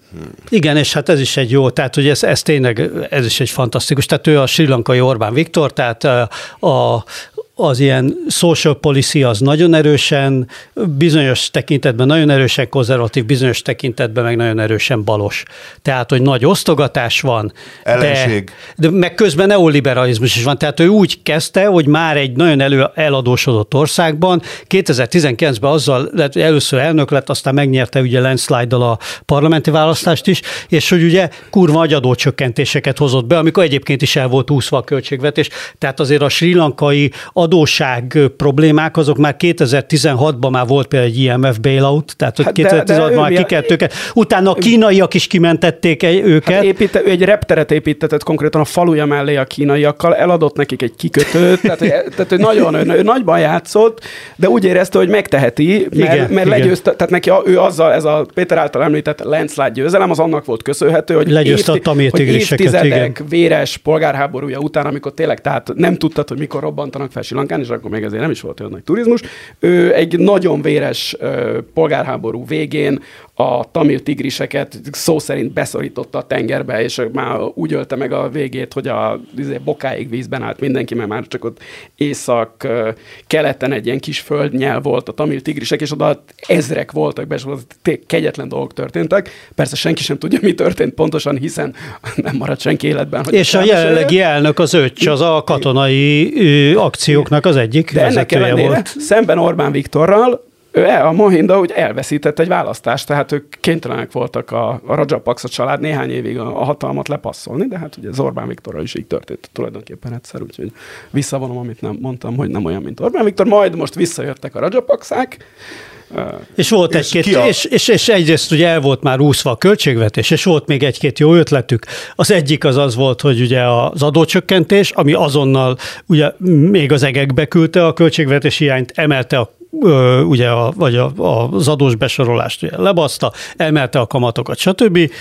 Igen, és hát ez is egy jó, tehát hogy ez, ez tényleg, ez is egy fantasztikus, tehát ő a sri lankai Orbán Viktor, tehát a, a az ilyen social policy az nagyon erősen, bizonyos tekintetben nagyon erősen konzervatív, bizonyos tekintetben meg nagyon erősen balos. Tehát, hogy nagy osztogatás van. Ellenség. De, de meg közben neoliberalizmus is van. Tehát ő úgy kezdte, hogy már egy nagyon elő, eladósodott országban 2019-ben azzal lett, először elnök lett, aztán megnyerte ugye landslide-dal a parlamenti választást is, és hogy ugye kurva nagy adócsökkentéseket hozott be, amikor egyébként is el volt úszva a költségvetés. Tehát azért a sri lankai adóság problémák, azok már 2016-ban már volt például egy IMF bailout, tehát hogy Hát de- de 2016-ban ő már mi ki a- kellett őket. Utána a kínaiak is kimentették őket. Hát építe, ő egy repteret építetett konkrétan a faluja mellé a kínaiakkal, eladott nekik egy kikötőt, tehát, hogy, tehát ő nagyon, ő, ő nagyban játszott, de úgy érezte, hogy megteheti, mert, Igen, mert igen. legyőzte, tehát neki a, ő azzal, ez a Péter által említett landslide győzelem, az annak volt köszönhető, hogy, Legyőzte a tamil hogy évtizedek véres polgárháborúja után, amikor tényleg tehát nem tudtad, hogy mikor robbantanak fel Sri Lankán, és akkor még ezért nem is volt olyan nagy turizmus. Ő egy nagyon véres polgárháború végén a tamil tigriseket szó szerint beszorította a tengerbe, és már úgy ölte meg a végét, hogy a izé, bokáig vízben állt mindenki, mert már csak ott észak ö, keleten egy ilyen kis földnyel volt a tamil tigrisek, és oda ezrek voltak be, és kegyetlen dolgok történtek. Persze senki sem tudja, mi történt pontosan, hiszen nem maradt senki életben. Hogy És a jelenlegi elnök az öcs, az a katonai akcióknak az egyik De ennek ellenére volt. szemben Orbán Viktorral ő el, a Mohinda úgy elveszített egy választást, tehát ők kénytelenek voltak a, a Rajapaksa család néhány évig a, a hatalmat lepasszolni, de hát ugye az Orbán Viktorral is így történt tulajdonképpen egyszer, úgyhogy visszavonom, amit nem mondtam, hogy nem olyan, mint Orbán Viktor, majd most visszajöttek a Rajapakszák, És volt És egy-két, ki a- és, és, és egyrészt ugye el volt már úszva a költségvetés, és volt még egy-két jó ötletük. Az egyik az az volt, hogy ugye az adócsökkentés, ami azonnal ugye még az egekbe küldte a költségvetés hiányt, emelte a ö, ugye a, vagy a, az adós besorolást ugye lebaszta, emelte a kamatokat, stb.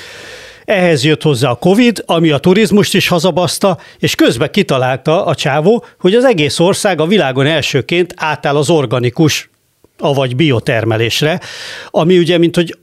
Ehhez jött hozzá a Covid, ami a turizmust is hazabaszta, és közben kitalálta a csávó, hogy az egész ország a világon elsőként átáll az organikus avagy biotermelésre, ami ugye, mint hogy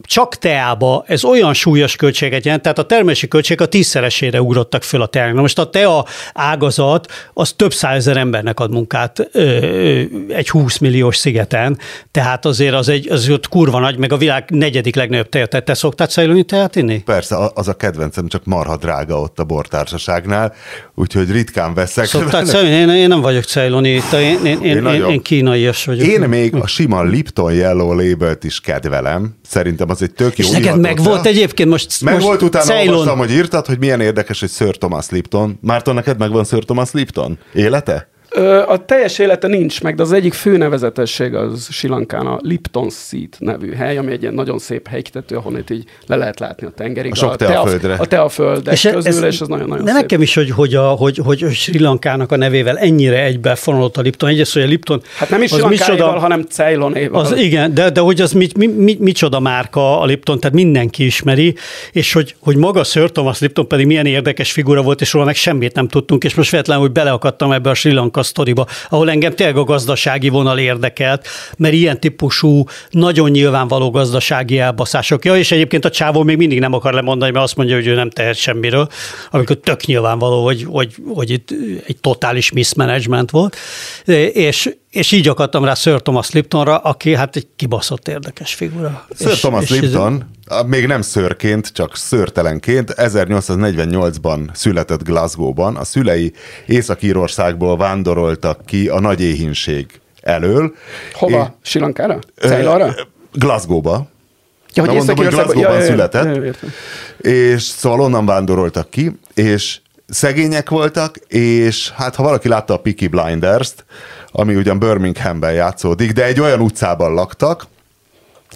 csak teába ez olyan súlyos költséget jelent, tehát a termelési költségek a tízszeresére ugrottak föl a teának. Na most a tea ágazat az több százezer embernek ad munkát ö, ö, egy 20 milliós szigeten, tehát azért az egy az ott kurva nagy, meg a világ negyedik legnagyobb teja. Tehát te szoktál cejloni teát inni? Persze, az a kedvencem, csak marha drága ott a bortársaságnál, úgyhogy ritkán veszek. Szoktál cejloni? Én, én nem vagyok cejloni, én, én, én, én, nagyon. én kínaias vagyok. Én még a sima Lipton Yellow labelt is kedvelem. Szerintem az egy tök jó és neked meg volt egyébként most Meg most volt utána, Ceylon- olvastam, hogy írtad, hogy milyen érdekes, hogy Sir Thomas Lipton. Márton, neked megvan Sir Thomas Lipton? Élete? A teljes élete nincs meg, de az egyik fő nevezetesség az Sri Lankán a Lipton Seat nevű hely, ami egy ilyen nagyon szép helykitető, ahol itt így le lehet látni a tengerig. A sok teaföldre. A teaföldek és közül, ez, és az nagyon-nagyon szép. nekem is, hogy, hogy, a, hogy, hogy Sri Lankának a nevével ennyire egybe fonolott a Lipton. Egyrészt, hogy a Lipton... Hát nem is Sri Lankáival, hanem Ceylonéval. Az, igen, de, de hogy az mi, mi, mi, micsoda márka a Lipton, tehát mindenki ismeri, és hogy, hogy maga Sir Thomas Lipton pedig milyen érdekes figura volt, és róla meg semmit nem tudtunk, és most véletlenül, hogy beleakadtam ebbe a Sri Lanka sztoriba, ahol engem tényleg a gazdasági vonal érdekelt, mert ilyen típusú, nagyon nyilvánvaló gazdasági elbaszások. Ja, és egyébként a csávó még mindig nem akar lemondani, mert azt mondja, hogy ő nem tehet semmiről, amikor tök nyilvánvaló, hogy, hogy, hogy itt egy totális mismanagement volt. És, és így akadtam rá Sir Thomas Liptonra, aki hát egy kibaszott érdekes figura. Sir és, Thomas és Lipton, ez... még nem szörként, csak szörtelenként 1848-ban született Glasgow-ban. A szülei Észak-Írországból vándoroltak ki a nagy éhínség elől. Hova? É... Sri Lankára? Ceylonra? Glasgow-ba. Ja, hogy mondom, hogy Glasgow-ban ja, született. Ja, ja, és szóval onnan vándoroltak ki, és szegények voltak, és hát ha valaki látta a Peaky Blinders-t, ami ugyan Birminghamben játszódik, de egy olyan utcában laktak,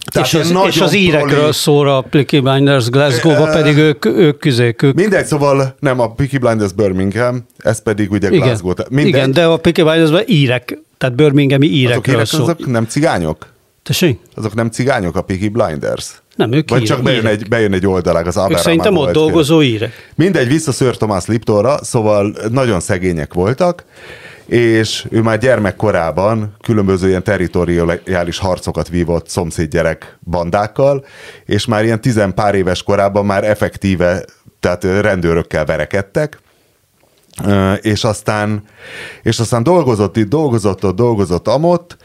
tehát és, az, és az írekről proli... szól a Peaky Blinders Glasgow-ba, pedig ők, ők küzék. Ők... Mindegy, szóval nem a Peaky Blinders Birmingham, ez pedig ugye igen, Glasgow. Mindegy. Igen, de a Peaky Blinders írek, tehát Birminghami írekről azok írek, szól. Azok nem cigányok? Tessék? Azok nem cigányok a Peaky Blinders? Nem, ők Vagy ír, csak bejön egy, bejön egy oldalág az Aberrahman Szerintem ott dolgozó írek. Mindegy, vissza Sir Thomas Liptonra, szóval nagyon szegények voltak, és ő már gyermekkorában különböző ilyen territoriális harcokat vívott szomszédgyerek bandákkal, és már ilyen tizen pár éves korában már effektíve, tehát rendőrökkel verekedtek, és aztán, és aztán dolgozott itt, dolgozott ott, dolgozott amott,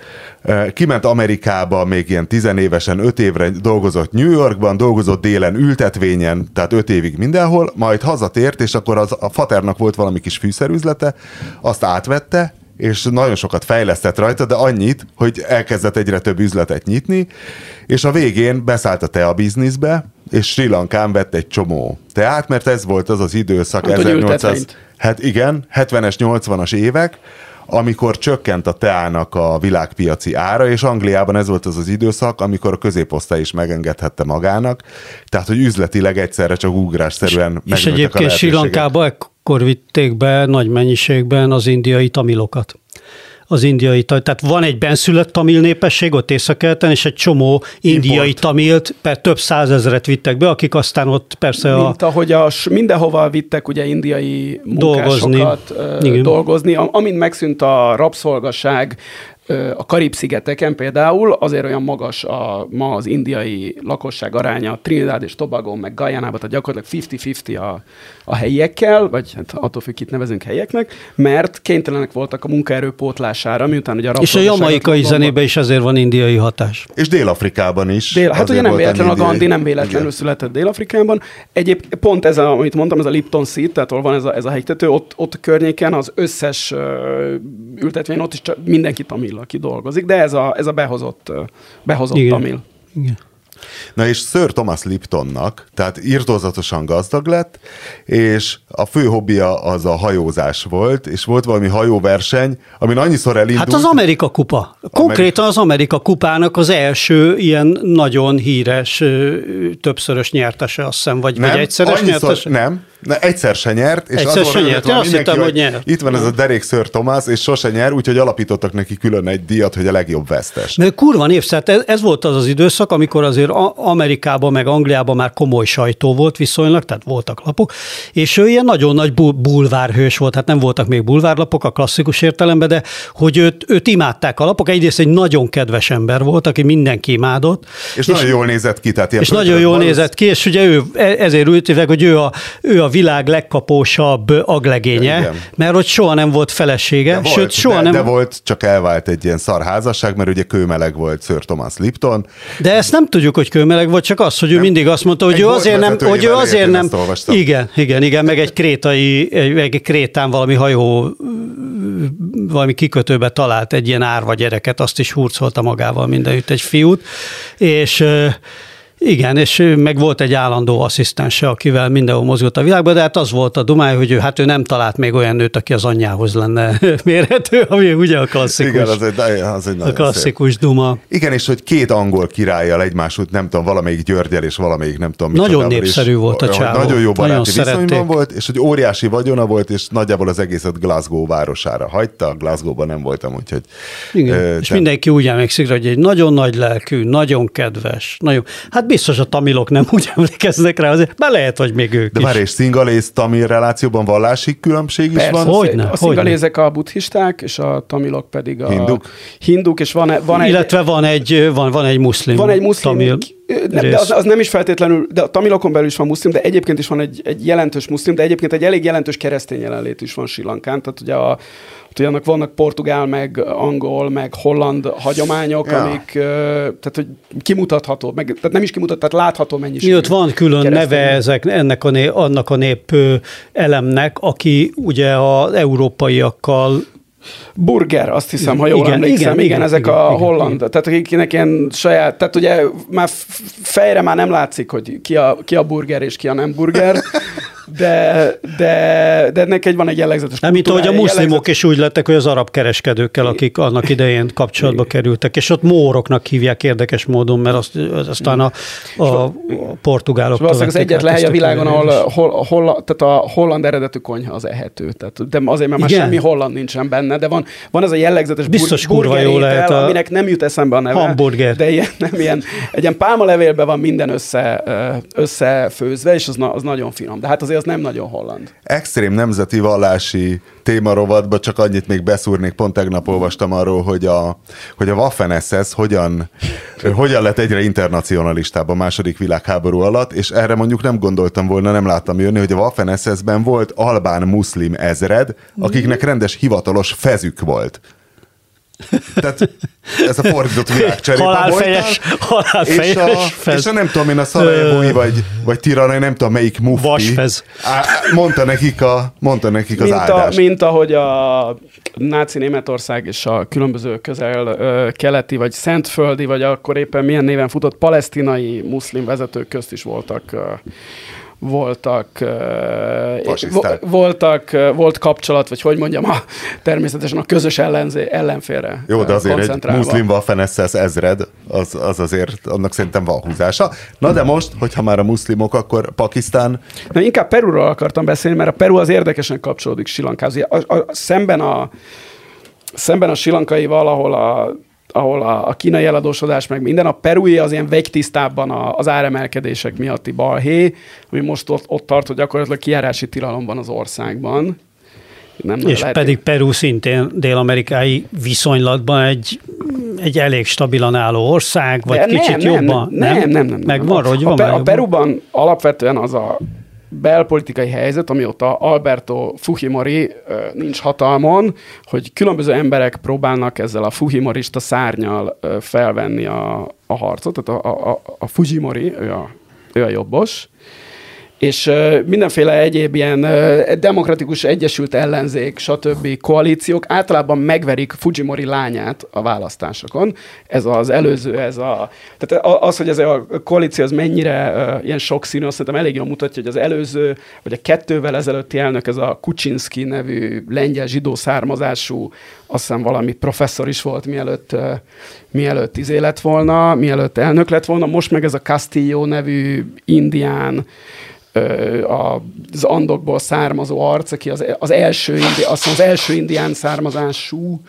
kiment Amerikába még ilyen tizenévesen, öt évre dolgozott New Yorkban, dolgozott délen ültetvényen, tehát öt évig mindenhol, majd hazatért, és akkor az, a faternak volt valami kis fűszerüzlete, azt átvette, és nagyon sokat fejlesztett rajta, de annyit, hogy elkezdett egyre több üzletet nyitni, és a végén beszállt a tea bizniszbe, és Sri Lankán vett egy csomó teát, mert ez volt az az időszak, hát, 1800, hát igen, 70-es, 80-as évek, amikor csökkent a teának a világpiaci ára, és Angliában ez volt az az időszak, amikor a középosztály is megengedhette magának, tehát hogy üzletileg egyszerre csak ugrásszerűen És, és egyébként Sri Lankába ekkor vitték be nagy mennyiségben az indiai tamilokat az indiai, tehát van egy benszülött tamil népesség ott észak és egy csomó indiai Import. tamilt, per több százezret vittek be, akik aztán ott persze a... Mint ahogy a, mindenhova vittek ugye indiai munkásokat dolgozni. dolgozni. Amint megszűnt a rabszolgaság, a Karib-szigeteken például azért olyan magas a, ma az indiai lakosság aránya, Trinidad és Tobago, meg Guyana-ban, tehát gyakorlatilag 50-50 a, a helyiekkel, vagy hát attól függ, itt nevezünk helyeknek, mert kénytelenek voltak a munkaerő pótlására, miután ugye a És a jamaikai zenében is azért van indiai hatás. És Dél-Afrikában is. Dél, hát ugye nem véletlen a Gandhi, nem véletlenül igen. született Dél-Afrikában. Egyéb pont ez, a, amit mondtam, ez a Lipton Seed, tehát ahol van ez a, ez a hegytető, ott, ott a környéken az összes ültetvény, ott is csak mindenki tamil, aki dolgozik, de ez a, ez a behozott, behozott igen. tamil. Igen. Na és Sir Thomas Liptonnak, tehát írtózatosan gazdag lett, és a fő hobbija az a hajózás volt, és volt valami hajóverseny, amin annyiszor elindult. Hát az Amerika kupa. Konkrétan az Amerika kupának az első ilyen nagyon híres, többszörös nyertese, azt hiszem, vagy, nem, vagy egyszeres annyiszor, nyertese? Nem, Na, egyszer se nyert, és egyszer se nyert. Azt hittem, hogy nyert. Itt van ez a derék Sir Thomas, és sose nyer, úgyhogy alapítottak neki külön egy díjat, hogy a legjobb vesztes. Mert kurva népszert, ez, ez volt az az időszak, amikor azért Amerikában meg Angliában már komoly sajtó volt viszonylag, tehát voltak lapok, és ő ilyen nagyon nagy bulvárhős volt, hát nem voltak még bulvárlapok a klasszikus értelemben, de hogy őt, őt imádták a lapok. Egyrészt egy nagyon kedves ember volt, aki mindenki imádott. És, és nagyon jól nézett ki. Tehát és nagyon jól nézett ki, és ugye ő, e- ezért ült, hogy ő a, ő a világ legkapósabb aglegénye, Igen. mert hogy soha nem volt felesége, de sőt volt, soha de, nem... De volt, csak elvált egy ilyen szarházasság, mert ugye kőmeleg volt Sir Thomas Lipton. De ezt nem tudjuk, hogy kőmeleg volt, csak az, hogy ő nem. mindig azt mondta, hogy ő azért nem... Hogy ő azért nem igen, igen, igen, meg egy krétai, egy, egy krétán valami hajó valami kikötőbe talált egy ilyen árva gyereket, azt is hurcolta magával mindenütt egy fiút, és Igen, és meg volt egy állandó asszisztense, akivel mindenhol mozgott a világban, de hát az volt a dumája, hogy ő, hát ő nem talált még olyan nőt, aki az anyjához lenne mérhető, ami ugye a klasszikus, Igen, az egy, az egy a klasszikus szép. duma. Igen, és hogy két angol királlyal egymás út, nem tudom, valamelyik Györgyel és valamelyik nem tudom. Nagyon népszerű is, volt a csávó. Nagyon jó baráti nagyon viszonyban szerették. volt, és hogy óriási vagyona volt, és nagyjából az egészet Glasgow városára hagyta. Glasgow-ban nem voltam, úgyhogy... Igen, ö, és mindenki úgy emlékszik, hogy egy nagyon nagy lelkű, nagyon kedves, nagyon... Hát biztos a tamilok nem úgy emlékeznek rá, azért be lehet, hogy még ők De már és szingalész tamil relációban vallási különbség is Persze, van? Hogyne, a szingalézek a buddhisták, és a tamilok pedig a hinduk, hinduk és van, van egy... Illetve van egy, van, van egy muszlim. Van egy muszlim tamil de, de az, az, nem is feltétlenül, de a tamilokon belül is van muszlim, de egyébként is van egy, egy jelentős muszlim, de egyébként egy elég jelentős keresztény jelenlét is van Sri Lankán. Tehát ugye a, Ugye annak vannak portugál, meg angol, meg holland hagyományok, ja. amik, tehát hogy kimutatható, meg, tehát nem is kimutat, tehát látható mennyiség. Ott van külön neve ezek, ennek a nép, annak a nép elemnek, aki ugye az európaiakkal Burger, azt hiszem, ha jól igen, emlékszem. Igen, igen, igen ezek igen, a igen, holland, igen. tehát akiknek ilyen saját, tehát ugye már fejre már nem látszik, hogy ki a, ki a burger és ki a nem burger, de, de, de ennek egy van egy jellegzetes Nem, mint ahogy a muszlimok jellegzetes... is úgy lettek, hogy az arab kereskedőkkel, akik annak idején kapcsolatba kerültek, és ott móroknak hívják érdekes módon, mert azt, aztán a, a, a portugálok. És az egyetlen hely a világon, ahol, hol, hol, tehát a holland eredetű konyha az ehető. Tehát, de azért, mert már Igen. semmi holland nincsen benne, de van, van ez a jellegzetes Biztos bur- kurva jó lehet a... aminek nem jut eszembe a neve. Hamburger. De ilyen, nem ilyen, egy ilyen pálmalevélben van minden össze, összefőzve, és az, az nagyon finom. De hát azért az nem nagyon holland. Extrém nemzeti vallási témarovatba csak annyit még beszúrnék, pont tegnap olvastam arról, hogy a, hogy a Waffen SS hogyan, hogyan lett egyre internacionalistább a második világháború alatt, és erre mondjuk nem gondoltam volna, nem láttam jönni, hogy a Waffen SS-ben volt albán muszlim ezred, akiknek rendes hivatalos fezük volt. Tehát ez a fordított világcserépa halálfejes, halálfejes és a, fez. és a nem tudom én a Szarajevói vagy, vagy Tirana, nem tudom melyik mufti. Vasfez. Mondta nekik, a, mondta nekik mint az áldást. A, mint ahogy a náci Németország és a különböző közel-keleti, vagy szentföldi, vagy akkor éppen milyen néven futott palesztinai muszlim vezetők közt is voltak voltak, Fasiszták. voltak, volt kapcsolat, vagy hogy mondjam, a, természetesen a közös ellenzé, ellenfélre Jó, de azért egy muszlim Waffen-SS ezred, az, az azért, annak szerintem van húzása. Na de most, hogyha már a muszlimok, akkor Pakisztán... Na inkább Perúról akartam beszélni, mert a Peru az érdekesen kapcsolódik Silankához. A, a, a, szemben a szemben a silankaival, ahol a ahol a, a kínai eladósodás meg minden, a perui az ilyen vegytisztábban az áremelkedések miatti balhé, ami most ott, ott tart, hogy gyakorlatilag kiárási tilalom van az országban. Nem és lehet, pedig Peru szintén dél-amerikai viszonylatban egy, egy elég stabilan álló ország, vagy De kicsit nem, jobban? Nem, nem, nem. nem, nem, nem. Megvan, hogy van. A, a Peruban alapvetően az a belpolitikai helyzet, amióta Alberto Fujimori nincs hatalmon, hogy különböző emberek próbálnak ezzel a Fujimorista szárnyal felvenni a, a harcot, tehát a, a, a Fujimori, ő a, ő a jobbos, és mindenféle egyéb ilyen demokratikus egyesült ellenzék, stb. koalíciók általában megverik Fujimori lányát a választásokon. Ez az előző, ez a... Tehát az, hogy ez a koalíció az mennyire ilyen sokszínű, azt szerintem elég jól mutatja, hogy az előző, vagy a kettővel ezelőtti elnök, ez a Kuczynski nevű lengyel zsidó származású, azt hiszem valami professzor is volt, mielőtt, mielőtt izé lett volna, mielőtt elnök lett volna, most meg ez a Castillo nevű indián, az andokból származó arc, aki az, az első, indi, azt az első indián származású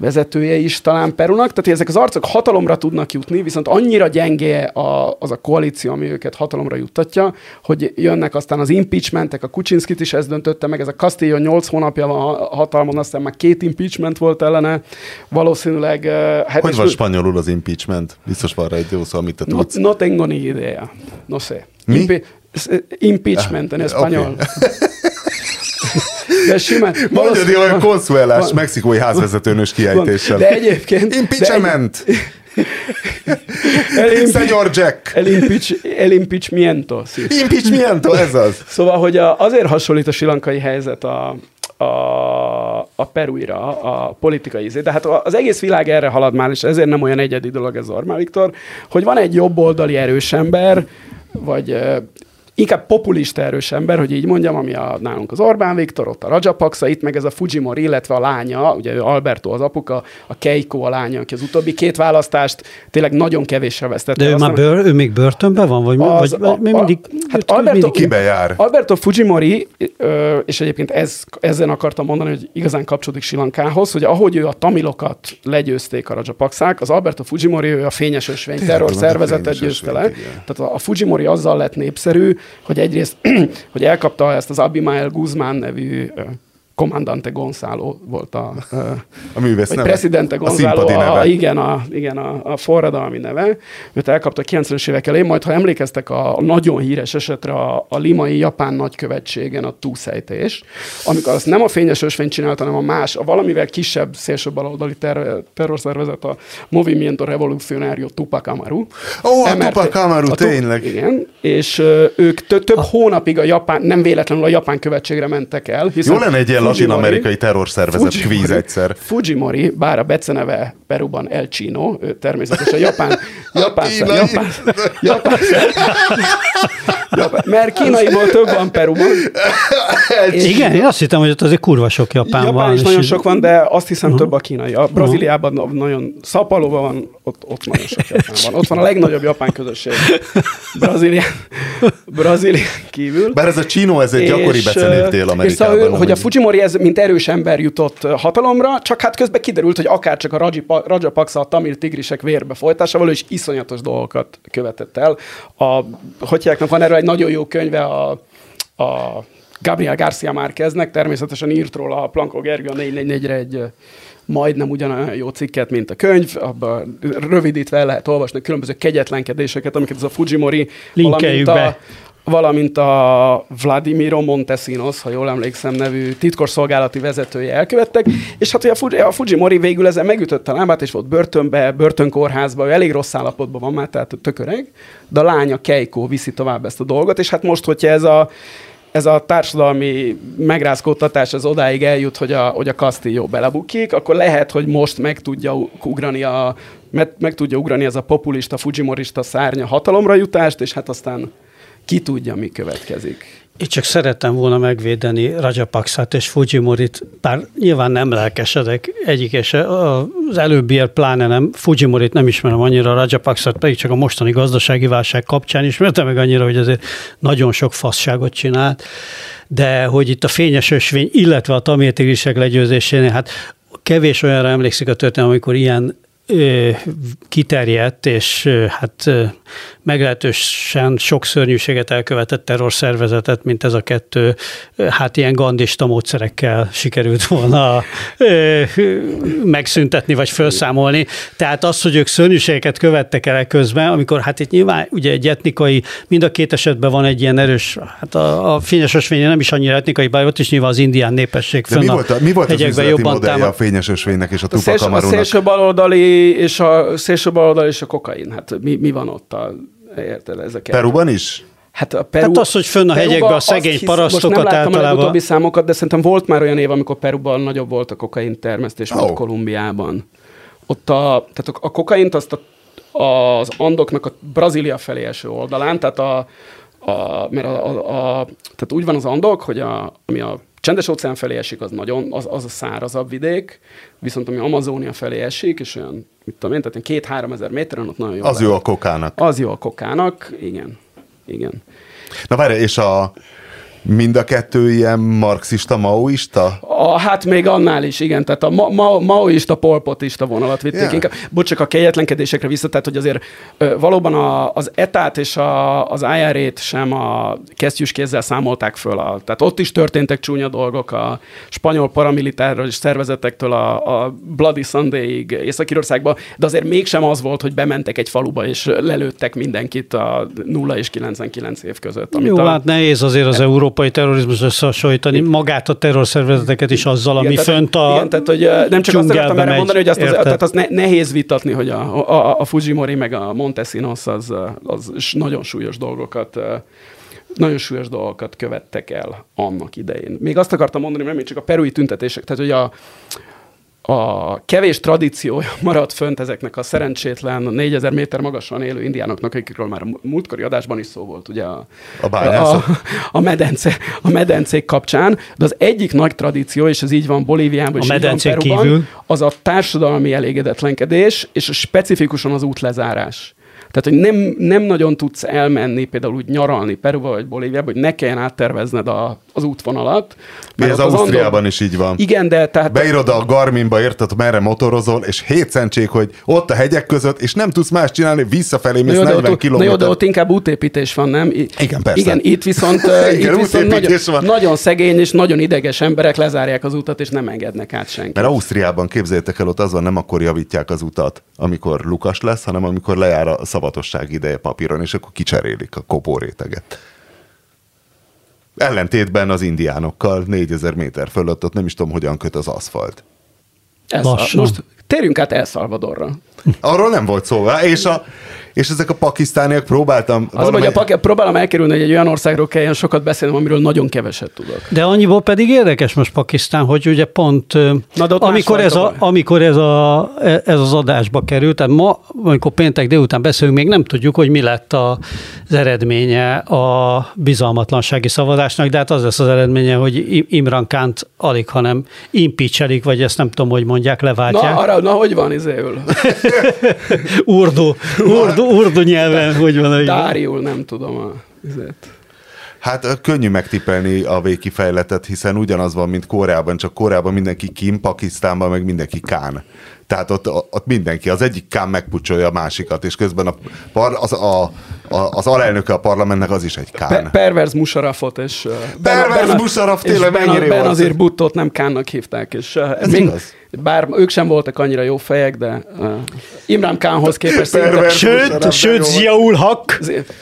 vezetője is talán Perunak, tehát ezek az arcok hatalomra tudnak jutni, viszont annyira gyenge a, az a koalíció, ami őket hatalomra juttatja, hogy jönnek aztán az impeachmentek, a Kuczynskit is ez döntötte meg, ez a Castillo 8 hónapja van hatalmon, aztán már két impeachment volt ellene, valószínűleg... Hát hogy van spanyolul az impeachment? Biztos van rá egy jó szó, amit te tudsz. No, no tengo ni idea. No sé. Mi? Impe- Impeachment en español. Okay. De simán... Mondjad olyan konszulás van, mexikói házvezetőnös kiejtéssel. De egyébként... Impeachment! De el Senyor Jack. El, impeach, el impeachmiento. Impeachmiento, ez az. Szóval, hogy a, azért hasonlít a silankai helyzet a, a, a Peruira a politikai izé. De hát az egész világ erre halad már, és ezért nem olyan egyedi dolog ez Orbán Viktor, hogy van egy jobboldali erős ember, vagy inkább populista erős ember, hogy így mondjam, ami a, nálunk az Orbán Viktor, ott a Rajapaksa, itt meg ez a Fujimori, illetve a lánya, ugye ő Alberto az apuka, a Keiko a lánya, aki az utóbbi két választást tényleg nagyon kevéssel vesztette. De ő, már bőr, ő még börtönben van? Vagy, az, vagy a, mi mindig, hát Alberto, mindig kibe jár? Alberto Fujimori, és egyébként ez, ezen akartam mondani, hogy igazán kapcsolódik Silankához, hogy ahogy ő a tamilokat legyőzték a Rajapakszák, az Alberto Fujimori, ő a fényes ösvény terror szervezetet győzte le. Tehát a Fujimori azzal lett népszerű, hogy egyrészt, hogy elkapta ezt az Abimael Guzmán nevű Commandante Gonzalo volt a, a művész neve. Presidente Gonzalo, a, neve. A, igen, a, igen a, a forradalmi neve. Őt elkapta a 90-es évek elején, majd ha emlékeztek a, a nagyon híres esetre a, a limai japán nagykövetségen a túszejtés, amikor azt nem a fényes ösvény csinálta, hanem a más, a valamivel kisebb szélső baloldali ter, terrorszervezet, a Movimiento Revolucionario Tupac Amaru. Ó, oh, a Tupac Amaru, tényleg. Igen, és ők több hónapig a japán, nem véletlenül a japán követségre mentek el. Jó lenne egy ilyen latin-amerikai terrorszervezet kvíz egyszer. Fujimori, bár a beceneve Peruban El Chino, ő természetesen japán, japán, japán, japán, japán, japán, mert kínaiból több van Peruban. Igen, én azt hittem, hogy ott azért kurva sok japán, japán van. Japán is nagyon sok van, de azt hiszem uh-huh. több a kínai. A Brazíliában uh-huh. nagyon szapalóban van, ott, ott nagyon sok japán van. Ott van a legnagyobb japán közösség. Brazília, Brazília kívül. Bár ez a Chino, ez egy gyakori becenév Dél-Amerikában. Szóval, hogy a Fujimori ez, mint erős ember jutott hatalomra, csak hát közben kiderült, hogy akár csak a Rajapaksa a tamil tigrisek vérbe folytásával, és iszonyatos dolgokat követett el. A, hogy van erről egy nagyon jó könyve a, a Gabriel Garcia Márqueznek, természetesen írt róla a Planko Gergő a 444-re egy majdnem ugyanolyan jó cikket, mint a könyv, abban rövidítve el lehet olvasni különböző kegyetlenkedéseket, amiket ez a Fujimori, valamint a, valamint a Vladimiro Montesinos, ha jól emlékszem, nevű titkosszolgálati vezetője elkövettek, és hát ugye a Fujimori végül ezen megütötte a lábát, és volt börtönbe, börtönkórházba, ő elég rossz állapotban van már, tehát tököreg, de a lánya Keiko viszi tovább ezt a dolgot, és hát most, hogyha ez a ez a társadalmi megrázkódtatás az odáig eljut, hogy a, hogy a Castillo belebukik, akkor lehet, hogy most meg tudja ugrani a, meg, meg tudja ugrani ez a populista, fujimorista szárnya hatalomra jutást, és hát aztán ki tudja, mi következik. Én csak szerettem volna megvédeni Rajapaksát és Fujimorit, bár nyilván nem lelkesedek egyik, és az előbbiért pláne nem. Fujimorit nem ismerem annyira, Rajapaksát pedig csak a mostani gazdasági válság kapcsán ismertem meg annyira, hogy azért nagyon sok fasságot csinált, de hogy itt a fényes ösvény, illetve a tamiltigrisek legyőzésénél, hát kevés olyanra emlékszik a történet, amikor ilyen kiterjedt, és hát meglehetősen sok szörnyűséget elkövetett terrorszervezetet, mint ez a kettő, hát ilyen gandista módszerekkel sikerült volna megszüntetni, vagy felszámolni. Tehát az, hogy ők szörnyűségeket követtek el közben, amikor hát itt nyilván ugye egy etnikai, mind a két esetben van egy ilyen erős, hát a, a fényes ösvénye nem is annyira etnikai baj, ott is nyilván az indián népesség De mi volt, a, mi volt az üzleti jobban modellje a fényes ösvénynek és a, a Tupac A szélső baloldali és a szélső baloldali és a kokain, hát mi, mi van ott a Érted? Ezeket. Peruban is? Hát, a Peru, hát az, hogy fönn a hegyekben a szegény hisz, parasztokat most nem általában... a legutóbbi számokat, de szerintem volt már olyan év, amikor Peruban nagyobb volt a kokain termesztés, oh. mint Kolumbiában. Ott a, tehát a, a kokaint azt a, az Andoknak a Brazília felé eső oldalán, tehát a, a, mert a, a, a, tehát úgy van az Andok, hogy a, ami a csendes óceán felé esik, az nagyon, az, az a szárazabb vidék, viszont ami Amazónia felé esik, és olyan, mit tudom én, tehát két-három ezer méteren ott nagyon jó. Az jó a kokának. Az jó a kokának, igen. Igen. Na várj, és a, Mind a kettő ilyen marxista, maoista? A, hát még annál is, igen. Tehát a ma, ma, maoista, polpotista vonalat vitték yeah. inkább. Bocs, csak a kegyetlenkedésekre vissza, tehát hogy azért ö, valóban a, az etát és a, az IRA-t sem a kesztyűs kézzel számolták föl. A, tehát ott is történtek csúnya dolgok a spanyol paramilitáris szervezetektől a, a Bloody Sunday-ig Észak-Írországba, de azért mégsem az volt, hogy bementek egy faluba és lelőttek mindenkit a 0 és 99 év között. Amit Jó, a, hát nehéz azért az Euró európai terrorizmus összehasonlítani, magát a terrorszervezeteket is azzal, ami igen, fönt a Igen, tehát hogy nem csak azt akartam erre mondani, hogy azt az, tehát az ne, nehéz vitatni, hogy a, a, a Fujimori meg a Montesinos az, az nagyon súlyos dolgokat nagyon súlyos dolgokat követtek el annak idején. Még azt akartam mondani, mert még csak a perui tüntetések, tehát hogy a, a kevés tradíciója maradt fönt ezeknek a szerencsétlen 4000 méter magasan élő indiánoknak, akikről már a múltkori adásban is szó volt, ugye a, A a, a, medence, a medencék kapcsán, de az egyik nagy tradíció, és ez így van Bolíviában, A és így van medencék Peruban, kívül? az a társadalmi elégedetlenkedés, és specifikusan az útlezárás. Tehát, hogy nem, nem nagyon tudsz elmenni, például úgy nyaralni Peruba vagy Bolíviába, hogy ne kelljen áttervezned a, az útvonalat. Mert ez az Ausztriában Andor- is így van. Igen, de tehát... Beírod a Garminba, érted, merre motorozol, és hétszentség, hogy ott a hegyek között, és nem tudsz más csinálni, visszafelé mész Na jó, de 40 ott, na jó, de kilométer. ott inkább útépítés van, nem? I- Igen, persze. Igen, itt viszont, Igen, itt viszont nagyon, van. nagyon szegény és nagyon ideges emberek lezárják az utat, és nem engednek át senkit. Mert Ausztriában képzeljétek el, ott az van, nem akkor javítják az utat, amikor lukas lesz, hanem amikor lejár a szavatosság ideje papíron, és akkor kicserélik a kopóréteget. Ellentétben az indiánokkal 4000 méter fölött ott nem is tudom, hogyan köt az aszfalt. Ez. A, most térjünk át El Salvadorra. Arról nem volt szó, és, a, és ezek a pakisztániak próbáltam... Az, hogy a pak- próbálom elkerülni, hogy egy olyan országról kelljen sokat beszélnem, amiről nagyon keveset tudok. De annyiból pedig érdekes most Pakisztán, hogy ugye pont Na, de amikor, ez, a, amikor ez, a, ez az adásba került, tehát ma, amikor péntek délután beszélünk, még nem tudjuk, hogy mi lett a, az eredménye a bizalmatlansági szavazásnak, de hát az lesz az eredménye, hogy Imran Kánt alig, hanem impeachelik, vagy ezt nem tudom, hogy mondják, Na, leváltják. arra, na hogy van izéül? urdu, urdu, urdu nyelven, hogy van a Dáriul, nem tudom a izét. Hát könnyű megtippelni a végkifejletet, hiszen ugyanaz van, mint Koreában, csak Koreában mindenki Kim, Pakisztánban meg mindenki Kán. Tehát ott, ott mindenki, az egyik Kán megpucsolja a másikat, és közben a, par, az, a, a, az alelnöke a parlamentnek az is egy Kán. Pe- perverz Musarafot, és... Perverz Ben- Musharraf, és tényleg ben, mennyire jó ben az. azért Buttot nem Kánnak hívták, és Ez igaz. Bár ők sem voltak annyira jó fejek, de uh, Imran Kánhoz képest szinte... Sőt, sőt. Ziaul Hak, Azért-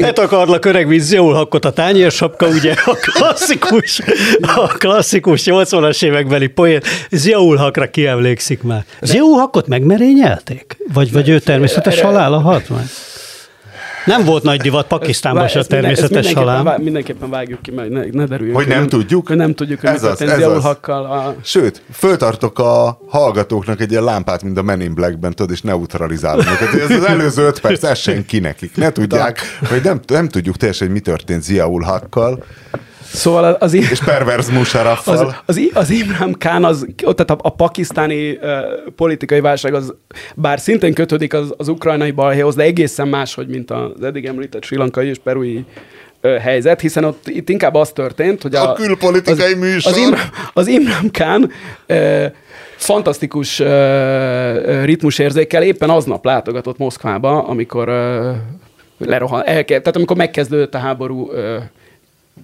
betakarlak öreg, mint Ziaul Hakot a tányérsapka, ugye a klasszikus, a klasszikus 80-as évekbeli poén. Ziaul Hakra kiemlékszik már. Ziaul Hakot megmerényelték? Vagy, vagy ő természetes halála halt meg? Nem volt nagy divat Pakisztánban Vá- se a természetes mindenképpen halál. vá- Mindenképpen vágjuk ki, mert ne, ne derüljön. Hogy ki, nem tudjuk? Hogy nem tudjuk, hogy Ez az, történt ez az. A... Sőt, föltartok a hallgatóknak egy ilyen lámpát, mint a Men in Blackben, tudod, és neutralizálom őket. Ez az előző öt perc, ez sem ki nekik. Ne tudják, hogy nem, nem tudjuk teljesen, hogy mi történt Ziaul Hakkal, Szóval az, az, és perverz Musharaffal. az, az, az Imran Khan, az, tehát a, a pakisztáni uh, politikai válság, az bár szintén kötődik az, az ukrajnai balhéhoz, de egészen máshogy, mint az eddig említett sri lankai és perui helyzet, hiszen ott itt inkább az történt, hogy a, A külpolitikai az, műsor. Az, Imran, az Imran Khan ö, fantasztikus ö, ritmusérzékkel éppen aznap látogatott Moszkvába, amikor ö, lerohan, elke, tehát amikor megkezdődött a háború ö,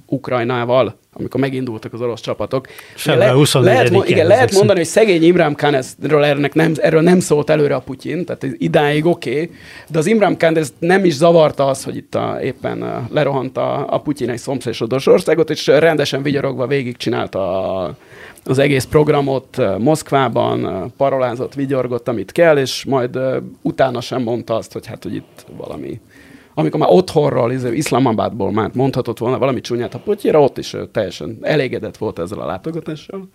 Ukrajnával, amikor megindultak az orosz csapatok. Le- lehet, 24-én mo- igen, lehet mondani, hogy szegény Imran Khan erről, ernek nem, erről nem szólt előre a Putyin, tehát idáig oké, okay, de az Imran Khan ez nem is zavarta az, hogy itt a, éppen lerohant a, a Putyin egy szomszédos országot, és rendesen vigyorogva végigcsinálta a, az egész programot Moszkvában, parolázott, vigyorgott, amit kell, és majd utána sem mondta azt, hogy hát, hogy itt valami amikor már otthonról, izé, Iszlamabadból már mondhatott volna valami csúnyát a Putyira, ott is teljesen elégedett volt ezzel a látogatással.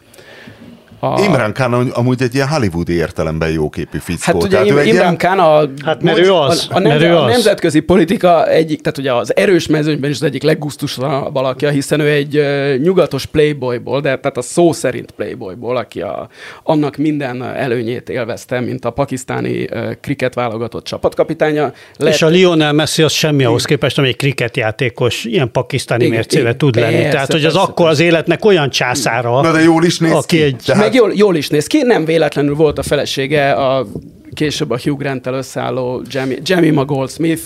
A, Imran Khan am- amúgy egy ilyen hollywoodi értelemben jóképű fickó. Hát ugye ő Im- Imran ilyen- Khan a, Hát mert ő az, a, a, mert nemze, ő a az. nemzetközi politika egyik, tehát ugye az erős mezőnyben is az egyik leggusztusabb alakja, hiszen ő egy uh, nyugatos playboyból, de tehát a szó szerint playboyból, aki a, annak minden előnyét élvezte, mint a pakisztáni uh, kriket válogatott csapatkapitánya. És a Lionel Messi az semmi ahhoz képest, ami egy kriketjátékos ilyen pakisztáni Igen, mércével igen, tud lenni. persze, Tehát, hogy az persze, akkor az életnek olyan császára, Na de jól is néz aki ki. egy- Meg jól, jól is néz ki, nem véletlenül volt a felesége a később a Hugh Grant-tel összeálló Jemima Goldsmith,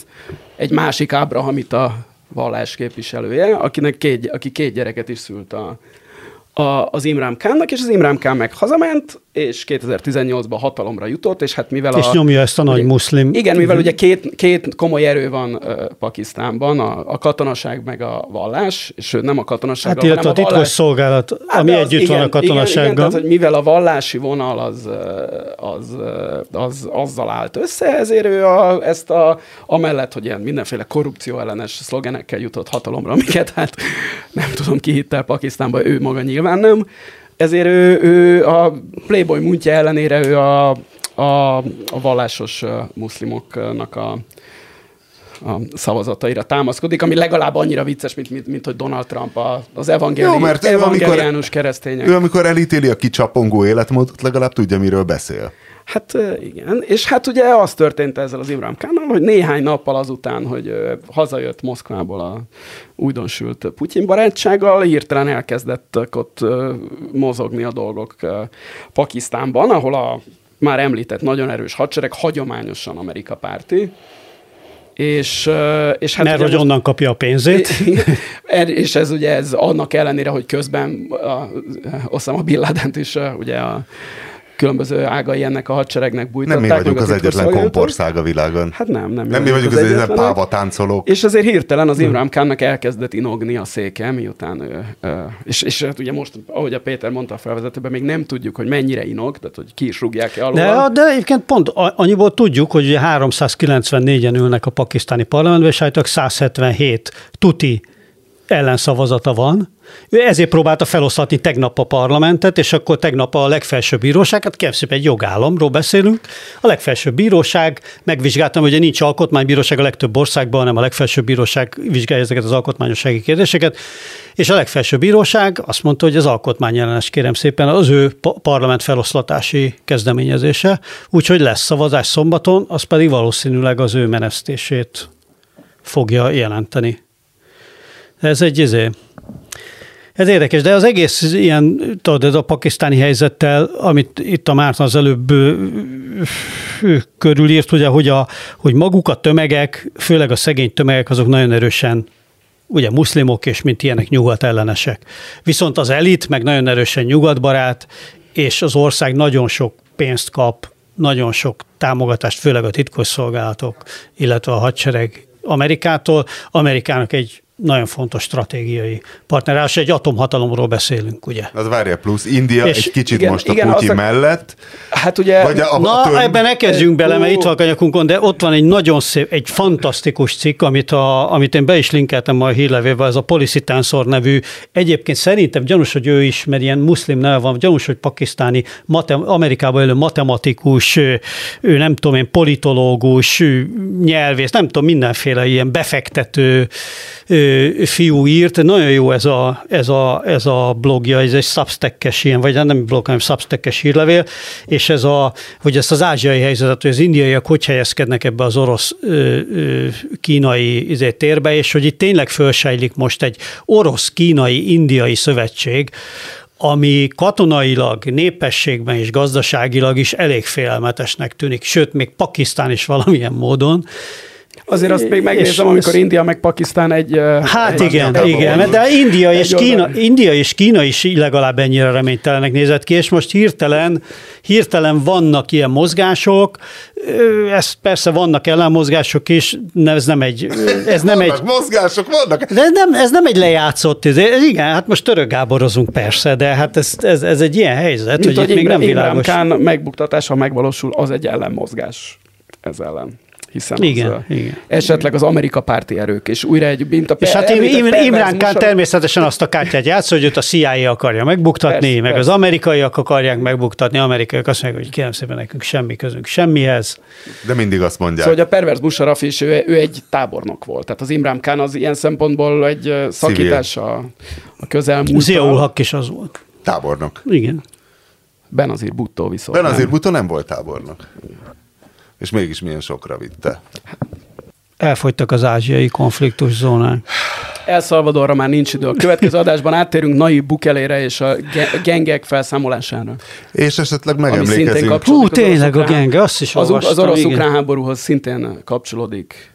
egy másik Abrahamita vallás képviselője, akinek két, aki két gyereket is szült a, a, az Imran Khannak, és az Imran Khan meg hazament, és 2018-ban hatalomra jutott, és hát mivel és a... nyomja ezt a nagy ugye, muszlim. Igen, mivel ugye két, két komoly erő van uh, Pakisztánban, a, a katonaság meg a vallás, és nem a katonaság, hát, illetve a, a titkos vallás... szolgálat, hát ami együtt igen, van a katonasággal. Igen, igen, tehát, hogy mivel a vallási vonal az, az, az, azzal állt össze, ezért ő a, ezt a, amellett, hogy ilyen mindenféle korrupció ellenes szlogenekkel jutott hatalomra, amiket hát nem tudom ki hitte Pakisztánban, ő maga nyilván nem, ezért ő, ő a Playboy muntja ellenére ő a, a, a vallásos muszlimoknak a, a szavazataira támaszkodik, ami legalább annyira vicces, mint, mint, mint hogy Donald Trump az evangéli, Jó, mert evangeliánus keresztények. Ő amikor elítéli a kicsapongó életmódot, legalább tudja, miről beszél. Hát igen, és hát ugye az történt ezzel az Imran Kánnal, hogy néhány nappal azután, hogy hazajött Moszkvából a újdonsült Putyin barátsággal, hirtelen elkezdettek ott mozogni a dolgok Pakisztánban, ahol a már említett nagyon erős hadsereg hagyományosan Amerika párti, és, és hát Mert hogy onnan kapja a pénzét. és ez ugye ez annak ellenére, hogy közben a, Osama Bin Laden is ugye a különböző ágai ennek a hadseregnek bújtatták. Nem mi vagyunk az egyetlen kompország a világon. Hát nem, nem. Nem mi vagyunk az, az egyetlen páva táncolók. És azért hirtelen az Imrám Kánnak elkezdett inogni a széke, miután ő, és, és hát ugye most, ahogy a Péter mondta a felvezetőben, még nem tudjuk, hogy mennyire inog, tehát hogy ki is rúgják-e alul. De, de egyébként pont annyiból tudjuk, hogy ugye 394-en ülnek a pakisztáni parlamentben, és 177 tuti ellenszavazata van. Ő ezért próbálta feloszlatni tegnap a parlamentet, és akkor tegnap a legfelsőbb bíróság, hát szépen egy jogállamról beszélünk, a legfelsőbb bíróság, megvizsgáltam, hogy nincs alkotmánybíróság a legtöbb országban, hanem a legfelsőbb bíróság vizsgálja ezeket az alkotmányossági kérdéseket, és a legfelsőbb bíróság azt mondta, hogy az alkotmányellenes kérem szépen az ő parlament feloszlatási kezdeményezése, úgyhogy lesz szavazás szombaton, az pedig valószínűleg az ő menesztését fogja jelenteni. Ez egy izé, ez érdekes, de az egész ilyen, tudod, ez a pakisztáni helyzettel, amit itt a Márton az előbb körülírt, ugye, hogy, a, hogy maguk a tömegek, főleg a szegény tömegek, azok nagyon erősen ugye muszlimok, és mint ilyenek nyugat ellenesek. Viszont az elit meg nagyon erősen nyugatbarát, és az ország nagyon sok pénzt kap, nagyon sok támogatást, főleg a titkosszolgálatok, illetve a hadsereg Amerikától. Amerikának egy nagyon fontos stratégiai partner, és egy atomhatalomról beszélünk, ugye? Az várja plusz, India és egy kicsit igen, most a igen, Putyin a... mellett. Hát ugye... Vagy a, a, na, töm... ebben ne kezdjünk bele, mert itt van a kanyakunkon, de ott van egy nagyon szép, egy fantasztikus cikk, amit, a, amit én be is linkeltem a hírlevélbe, ez a Policy Tensor nevű. Egyébként szerintem gyanús, hogy ő is, mert ilyen muszlim neve van, gyanús, hogy pakisztáni, matem, Amerikában élő matematikus, ő nem tudom én, politológus, nyelvész, nem tudom, mindenféle ilyen befektető, fiú írt, nagyon jó ez a, ez a, ez a blogja, ez egy substack ilyen, vagy nem blog, hanem substack hírlevél, és ez a, hogy ezt az ázsiai helyzetet, hogy az indiaiak hogy helyezkednek ebbe az orosz kínai izé, térbe, és hogy itt tényleg fölsejlik most egy orosz-kínai-indiai szövetség, ami katonailag, népességben és gazdaságilag is elég félelmetesnek tűnik, sőt, még Pakisztán is valamilyen módon, Azért azt még megnézem, amikor India meg Pakisztán egy... Hát egy igen, igen, de India és, Kína, India és Kína is legalább ennyire reménytelenek nézett ki, és most hirtelen, hirtelen vannak ilyen mozgások, ez persze vannak ellenmozgások is, ez nem egy... Ez nem vannak egy mozgások, vannak. De nem, ez nem egy lejátszott, ez, igen, hát most török gáborozunk persze, de hát ez, ez, ez egy ilyen helyzet, Mint hogy itt még nem világos. Kán megbuktatása megvalósul, az egy ellenmozgás ez ellen hiszen igen, az, igen. esetleg az Amerika párti erők, és újra egy mint a És hát Imrán Kán természetesen azt a kártyát játsz, hogy őt a CIA akarja megbuktatni, persze, meg persze. az amerikaiak akarják megbuktatni, amerikaiak azt mondják, hogy kérem szépen nekünk semmi közünk semmihez. De mindig azt mondják. Szóval, hogy a pervers Musharraf is, ő, ő egy tábornok volt. Tehát az Imrán Kán az ilyen szempontból egy szakítás a, a közelmúltban. Ziaul Hak is az volt. Tábornok. Igen. Benazir Butto viszont. Benazir Butto nem volt tábornok és mégis milyen sokra vitte. Elfogytak az ázsiai konfliktus zónák. El Salvadorra már nincs idő. A következő adásban áttérünk Nai Bukelére és a gengek felszámolására. És esetleg megemlékezünk. Hú, tényleg a genge, azt is az, az orosz-ukrán háborúhoz szintén kapcsolódik.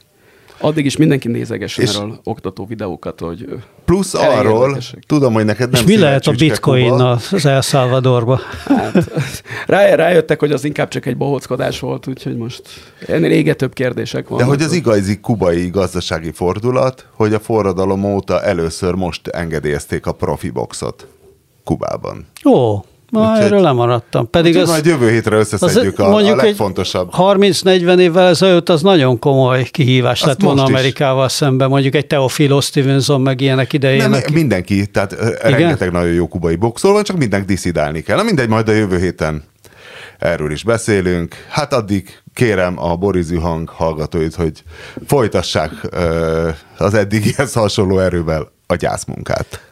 Addig is mindenki nézegessen És- erről oktató videókat, hogy Plusz arról, érdekesek. tudom, hogy neked nem És mi lehet a bitcoin Kuba, az El Salvadorba? hát, rá, rájöttek, hogy az inkább csak egy bohóckodás volt, úgyhogy most ennél égetőbb kérdések De vannak. hogy az igazi kubai gazdasági fordulat, hogy a forradalom óta először most engedélyezték a profi boxot Kubában. Ó, ma Úgyhogy- erről lemaradtam. Pedig az, majd jövő hétre összeszedjük a, a mondjuk egy legfontosabb. 30-40 évvel ezelőtt az nagyon komoly kihívás Azt lett volna is. Amerikával szemben, mondjuk egy Teofilo Stevenson meg ilyenek idején. Nem, mindenki, tehát ö, rengeteg nagyon jó kubai boxol van, csak mindenki diszidálni kell. Na mindegy, majd a jövő héten erről is beszélünk. Hát addig kérem a Borizű hang hallgatóit, hogy folytassák az eddigihez hasonló erővel a gyászmunkát.